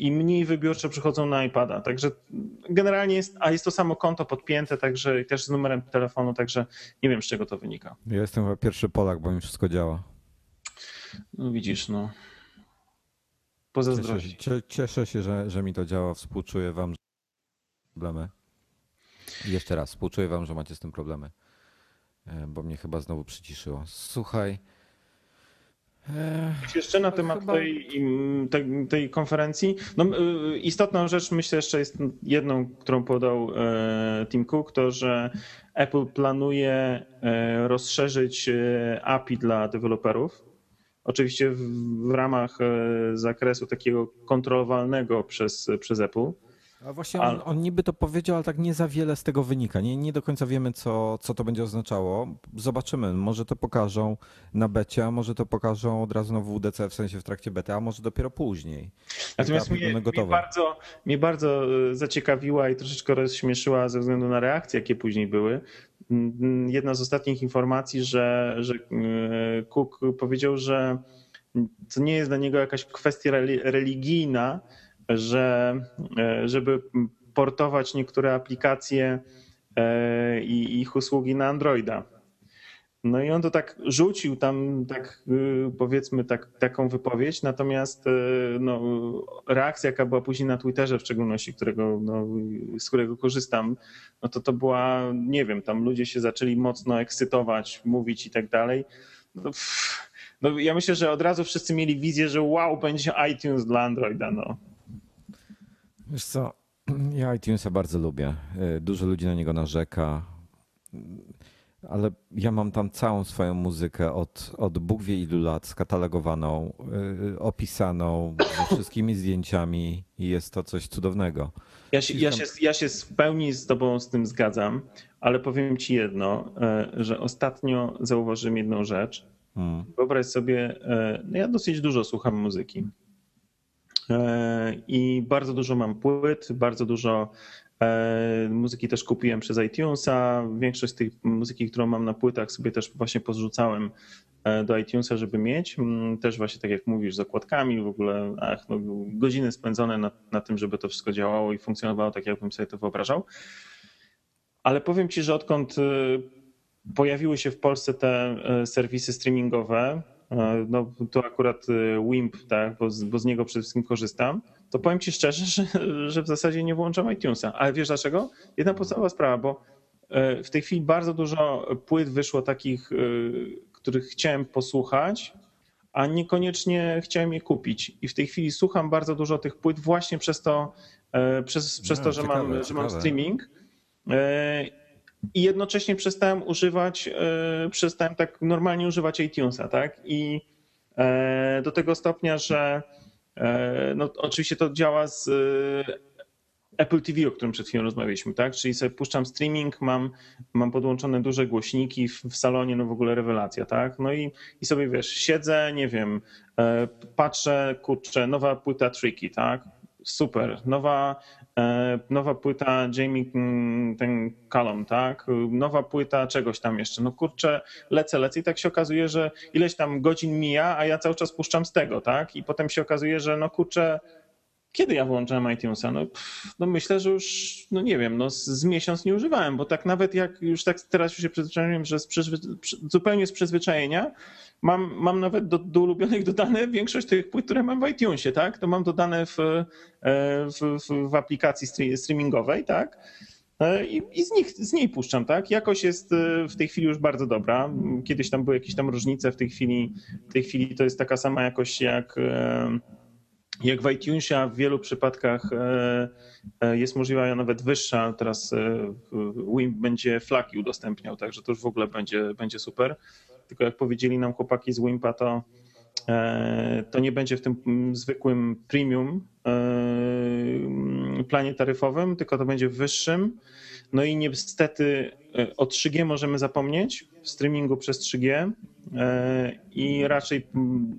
i mniej wybiórczo przychodzą na iPada. Także generalnie jest, a jest to samo konto podpięte, także też z numerem telefonu, także nie wiem z czego to wynika. Ja jestem chyba pierwszy Polak, bo mi wszystko działa. No widzisz, no. Cieszę, Pozazdrościć. cie- cieszę się, że, że mi to działa. Współczuję wam że problemy. I jeszcze raz, współczuję wam, że macie z tym problemy. E, Bo mnie chyba znowu przyciszyło. Słuchaj. Jeszcze na temat Chyba- tej, tej, tej konferencji. No, y, istotną rzecz, myślę, jeszcze jest jedną, którą podał e, Tim Cook, to że Apple planuje e, rozszerzyć e, API dla deweloperów. Oczywiście w, w ramach zakresu takiego kontrolowalnego przez, przez Apple. A właśnie on, on niby to powiedział, ale tak nie za wiele z tego wynika. Nie, nie do końca wiemy, co, co to będzie oznaczało. Zobaczymy. Może to pokażą na becie, a może to pokażą od razu na WDC, w sensie w trakcie bety, a może dopiero później. Natomiast Etapy mnie, mnie, bardzo, mnie bardzo e, zaciekawiła i troszeczkę rozśmieszyła ze względu na reakcje, jakie później były. Mm, Jedna z ostatnich informacji, że, że e, Cook powiedział, że to nie jest dla niego jakaś kwestia reli- religijna, że e, żeby portować niektóre aplikacje e, i ich usługi na Androida. No i on to tak rzucił tam, tak y, powiedzmy, tak, taką wypowiedź, natomiast y, no, reakcja, jaka była później na Twitterze w szczególności, którego, no, z którego korzystam, no to to była, nie wiem, tam ludzie się zaczęli mocno ekscytować, mówić i tak dalej. No, no, ja myślę, że od razu wszyscy mieli wizję, że wow, będzie iTunes dla Androida, no. Wiesz co, [CLEARS THROAT] ja iTunesa bardzo lubię. Y, Dużo ludzi na niego narzeka, ale ja mam tam całą swoją muzykę od, od Bóg wie ilu lat skatalogowaną, y, opisaną ze [COUGHS] wszystkimi zdjęciami i jest to coś cudownego. Ja się, ja, się, ja się w pełni z tobą z tym zgadzam, ale powiem ci jedno, e, że ostatnio zauważyłem jedną rzecz. Mm. Wyobraź sobie, e, no ja dosyć dużo słucham muzyki. I bardzo dużo mam płyt, bardzo dużo muzyki też kupiłem przez iTunesa. Większość z muzyki, którą mam na płytach, sobie też właśnie pozrzucałem do iTunesa, żeby mieć. Mm, też właśnie tak jak mówisz, z okładkami, w ogóle ach, no, godziny spędzone na, na tym, żeby to wszystko działało i funkcjonowało tak, jakbym sobie to wyobrażał. Ale powiem ci, że odkąd pojawiły się w Polsce te serwisy streamingowe, E, no to akurat e, WIMP, tak, bo z, bo z niego przede wszystkim korzystam, to powiem ci szczerze, [LAUGHS] że, że w zasadzie nie włączam iTunesa. Ale wiesz dlaczego? Jedna podstawowa sprawa, bo e, w tej chwili bardzo dużo płyt wyszło takich, których chciałem posłuchać, a niekoniecznie chciałem je kupić. I w tej chwili słucham bardzo dużo tych płyt właśnie przez to, przez, przez no, to że, ciekawe, mam, że mam streaming. I jednocześnie przestałem używać, e, przestałem tak normalnie używać iTunesa, tak? I e, do tego stopnia, że e, no, oczywiście to działa z Apple TV, o którym przed chwilą rozmawialiśmy, tak? Czyli sobie puszczam streaming, mam, mam podłączone duże głośniki w, w salonie, no w ogóle rewelacja, tak? No i, i sobie wiesz, siedzę, nie wiem, patrzę, kurczę, nowa płyta Tricky, tak? Super. Nowa, nowa płyta Jamie mm, ten Callum, tak? Nowa płyta czegoś tam jeszcze. No kurczę, lecę, lecę i tak się okazuje, że ileś tam godzin mija, a ja cały czas puszczam z tego, tak? I potem się okazuje, że no kurczę, kiedy ja włączałem iTunesa? No, pff, no myślę, że już, no nie wiem, no z, z, miesiąc nie używałem, bo tak nawet jak już tak teraz już się przyzwyczaiłem, że z zupełnie z przyzwyczajenia mam, mam nawet do, do ulubionych dodane [LAUGHS] większość tych płyt, które mam w iTunesie, tak? To mam dodane w, e, w, w, aplikacji streamingowej, tak? E, I, I, z, nich, z niej puszczam, tak? Jakość jest e, w tej chwili już bardzo dobra. Kiedyś tam były jakieś tam różnice, w tej chwili, w tej chwili to jest taka sama jakość jak jak w iTunesie, a w wielu przypadkach jest możliwa nawet wyższa. Teraz WIMP będzie flaki udostępniał, także to już w ogóle będzie, będzie super. Tylko jak powiedzieli nam chłopaki z WIMPa, to, to nie będzie w tym zwykłym premium planie taryfowym, tylko to będzie wyższym. No i niestety o 3G możemy zapomnieć, w streamingu przez 3G e, i raczej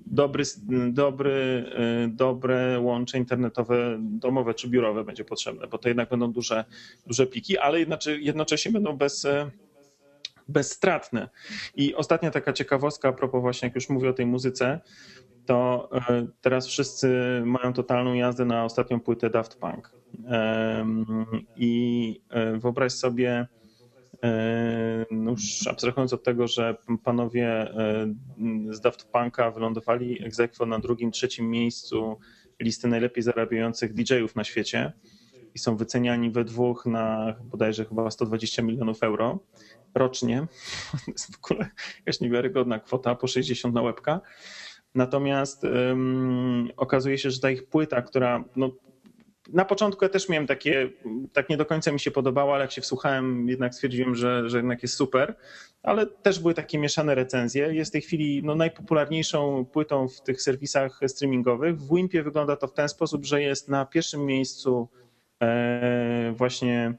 dobry, dobry, e, dobre łącze internetowe domowe czy biurowe będzie potrzebne, bo to jednak będą duże, duże pliki, ale jednocześnie będą bez, e, bezstratne. I ostatnia taka ciekawostka a propos właśnie, jak już mówię o tej muzyce, to teraz wszyscy mają totalną jazdę na ostatnią płytę Daft Punk. I wyobraź sobie, E, no już abstrahując od tego, że panowie e, z Daft Punka wylądowali egzekwo na drugim, trzecim miejscu listy najlepiej zarabiających DJ-ów na świecie i są wyceniani we dwóch na bodajże chyba 120 milionów euro rocznie. [LAUGHS] To jest w ogóle jakaś niewiarygodna kwota, po 60 na łebka. Natomiast um, okazuje się, że ta ich płyta, która no, na początku ja też miałem takie, tak nie do końca mi się podobało, ale jak się wsłuchałem, jednak stwierdziłem, że, że jednak jest super. Ale też były takie mieszane recenzje. Jest w tej chwili no, najpopularniejszą płytą w tych serwisach streamingowych. W Wimpie wygląda to w ten sposób, że jest na pierwszym miejscu e, właśnie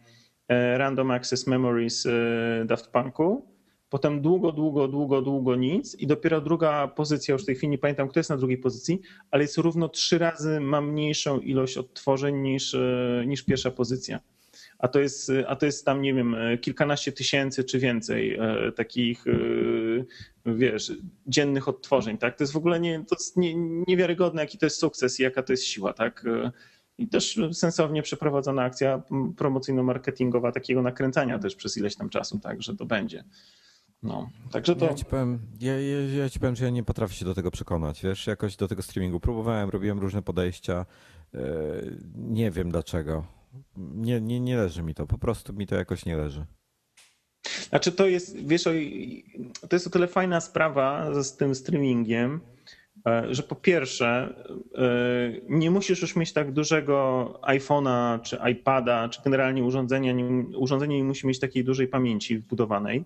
Random Access Memories e, Daft Punku potem długo, długo, długo, długo nic i dopiero druga pozycja, już w tej chwili nie pamiętam, kto jest na drugiej pozycji, ale jest równo trzy razy ma mniejszą ilość odtworzeń niż, e, niż pierwsza pozycja. A to, jest, a to jest tam, nie wiem, e, kilkanaście tysięcy czy więcej e, takich, wiesz, dziennych odtworzeń, tak? To jest w ogóle nie, to jest nie, niewiarygodne, jaki to jest sukces i jaka to jest siła, tak? I też sensownie przeprowadzona akcja promocyjno-marketingowa takiego nakręcania też przez ileś tam czasu, tak, że to będzie. No, także to... Ja ci, powiem, ja, ja, ja ci powiem, że ja nie potrafię się do tego przekonać, wiesz, jakoś do tego streamingu. Próbowałem, robiłem różne podejścia, yy, nie wiem dlaczego. Nie, nie, nie leży mi to, po prostu mi to jakoś nie leży. Znaczy to jest, wiesz, to jest o tyle fajna sprawa z tym streamingiem, e, że po pierwsze e, nie musisz już mieć tak dużego iPhone'a czy iPada, czy generalnie urządzenia, nie, urządzenie nie musi mieć takiej dużej pamięci wbudowanej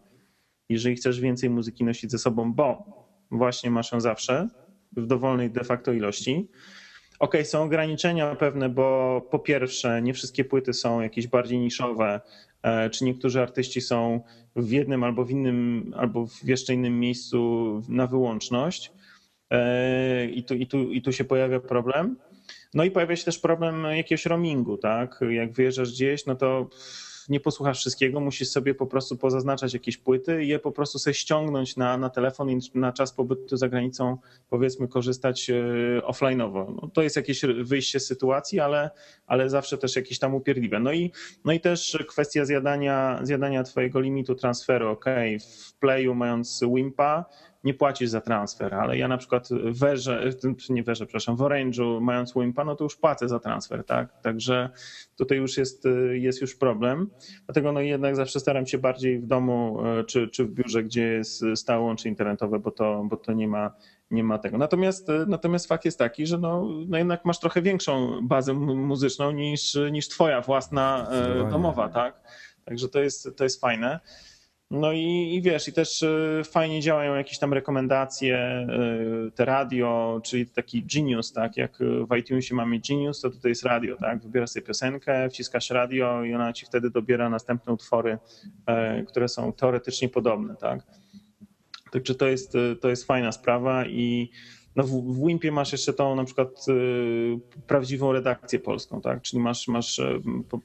jeżeli chcesz więcej muzyki nosić ze sobą, bo właśnie masz ją zawsze w dowolnej de facto ilości. Ok, są ograniczenia pewne, bo po pierwsze, nie wszystkie płyty są jakieś bardziej niszowe, e, czy niektórzy artyści są w jednym albo w innym, albo w jeszcze innym miejscu na wyłączność. E, I tu, i tu, i tu się pojawia problem. No i pojawia się też problem jakiegoś roamingu, tak? Jak wyjeżdżasz gdzieś, no to nie posłuchasz wszystkiego, musisz sobie po prostu pozaznaczać jakieś płyty i je po prostu sobie ściągnąć na, na telefon i na czas pobytu za granicą powiedzmy korzystać e, offline'owo. No, to jest jakieś wyjście z sytuacji, ale, ale zawsze też jakieś tam upierdliwe. No i, no i też kwestia zjadania, zjadania twojego limitu transferu, ok, w Playu mając Wimpa, nie płacisz za transfer, ale ja na przykład w Werze, nie Werze, przepraszam, w Orange'u mając Wimpa, no to już płacę za transfer, tak? Także tutaj już jest, jest już problem. Dlatego no jednak zawsze staram się bardziej w domu e, czy, czy w biurze, gdzie jest stałe łącze internetowe, bo to, bo to nie ma nie ma tego. Natomiast, e, natomiast fakt jest taki, że no, no jednak masz trochę większą bazę muzyczną niż, niż twoja własna e, domowa, tak? Także to jest, to jest fajne. No i, i, wiesz, i też e, fajnie działają jakieś tam rekomendacje, e, te radio, czyli taki Genius, tak? Jak w iTunesie mamy Genius, to tutaj jest radio, tak? Wybierasz sobie piosenkę, wciskasz radio i ona ci wtedy dobiera następne utwory, e, które są teoretycznie podobne, tak? Także to jest, to jest fajna sprawa i no w, w Wimpie masz jeszcze tą na przykład y, prawdziwą redakcję polską, tak? Czyli masz, masz po,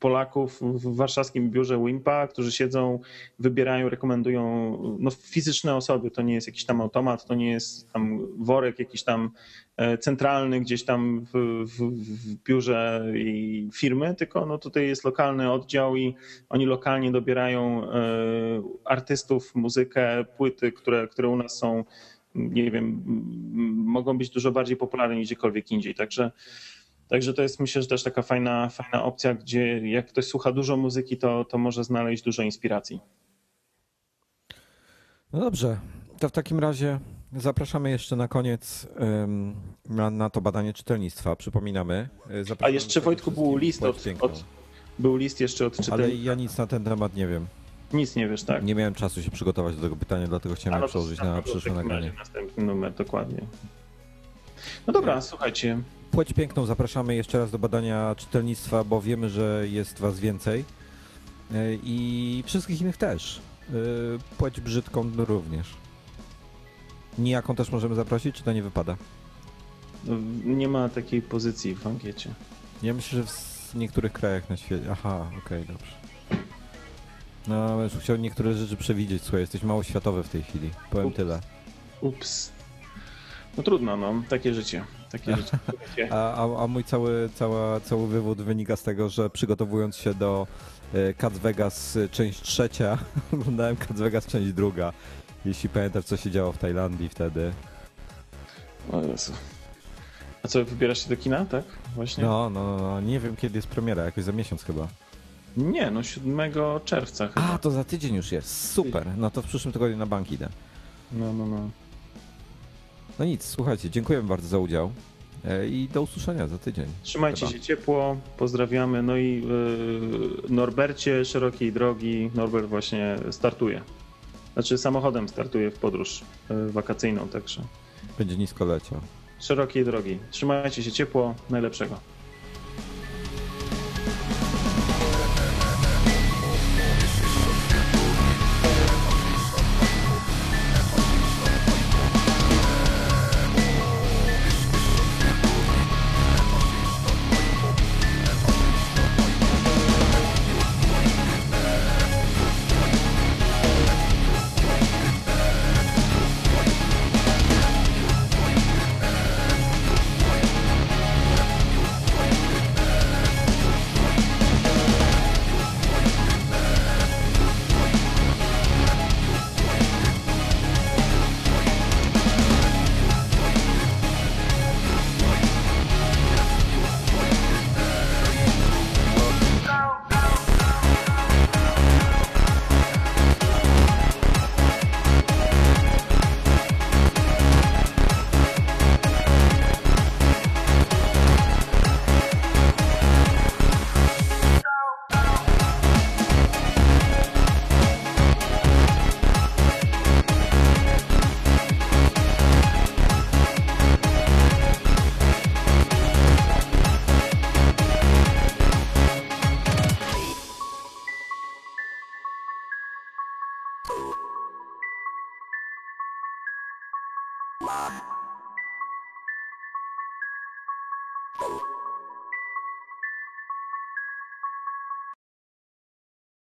Polaków w warszawskim biurze Wimpa, którzy siedzą, wybierają, rekomendują, no fizyczne osoby, to nie jest jakiś tam automat, to nie jest tam worek jakiś tam e, centralny gdzieś tam w, w, w biurze i firmy, tylko no tutaj jest lokalny oddział i oni lokalnie dobierają e, artystów, muzykę, płyty, które, które u nas są nie wiem, mogą być dużo bardziej popularne niż gdziekolwiek indziej. Także, także to jest myślę, że też taka fajna, fajna opcja, gdzie jak ktoś słucha dużo muzyki, to, to może znaleźć dużo inspiracji. No dobrze, to w takim razie zapraszamy jeszcze na koniec na, na to badanie czytelnictwa. Przypominamy. E, zapraszamy A jeszcze Wojtku był list od, od, był list jeszcze od czytelnika. Ale ja nic na ten temat nie wiem. Nic nie wiesz, tak? Nie miałem czasu się przygotować do tego pytania, dlatego chciałem je przełożyć na przyszłe nagranie. Następny numer, dokładnie. No dobra, słuchajcie. Płeć piękną zapraszamy jeszcze raz do badania czytelnictwa, bo wiemy, że jest was więcej e, i wszystkich innych też. E, płeć brzydką również. Nijaką też możemy zaprosić, czy to nie wypada? Nie ma takiej pozycji w ankiecie. Ja myślę, że w niektórych krajach na świecie. Aha, okej, okay, dobrze. No, już chciał niektóre rzeczy przewidzieć, słuchaj, jesteś mało światowy w tej chwili. Powiem Ups. tyle. Ups. No trudno, no, takie życie. Takie [LAUGHS] życie. A, a, a, mój cały, cała, cały wywód wynika z tego, że przygotowując się do e, Cats Vegas e, część trzecia, [LAUGHS] oglądałem Cats Vegas część druga. Jeśli pamiętasz, co się działo w Tajlandii wtedy. O Jezu. A co, wybierasz się do kina, tak? Właśnie? No, no, no, nie wiem kiedy jest premiera, jakoś za miesiąc chyba. Nie, no 7 czerwca chyba. A, to za tydzień już jest. Super. No to w przyszłym tygodniu na bank idę. No, no, no. No nic, słuchajcie, dziękujemy bardzo za udział e, i do usłyszenia za tydzień. Trzymajcie chyba. się ciepło, pozdrawiamy. No i yy, Norbercie, szerokiej drogi. Norbert właśnie startuje. Znaczy samochodem startuje w podróż yy, wakacyjną, także. Będzie nisko leciał. Szerokiej drogi. Trzymajcie się ciepło, najlepszego.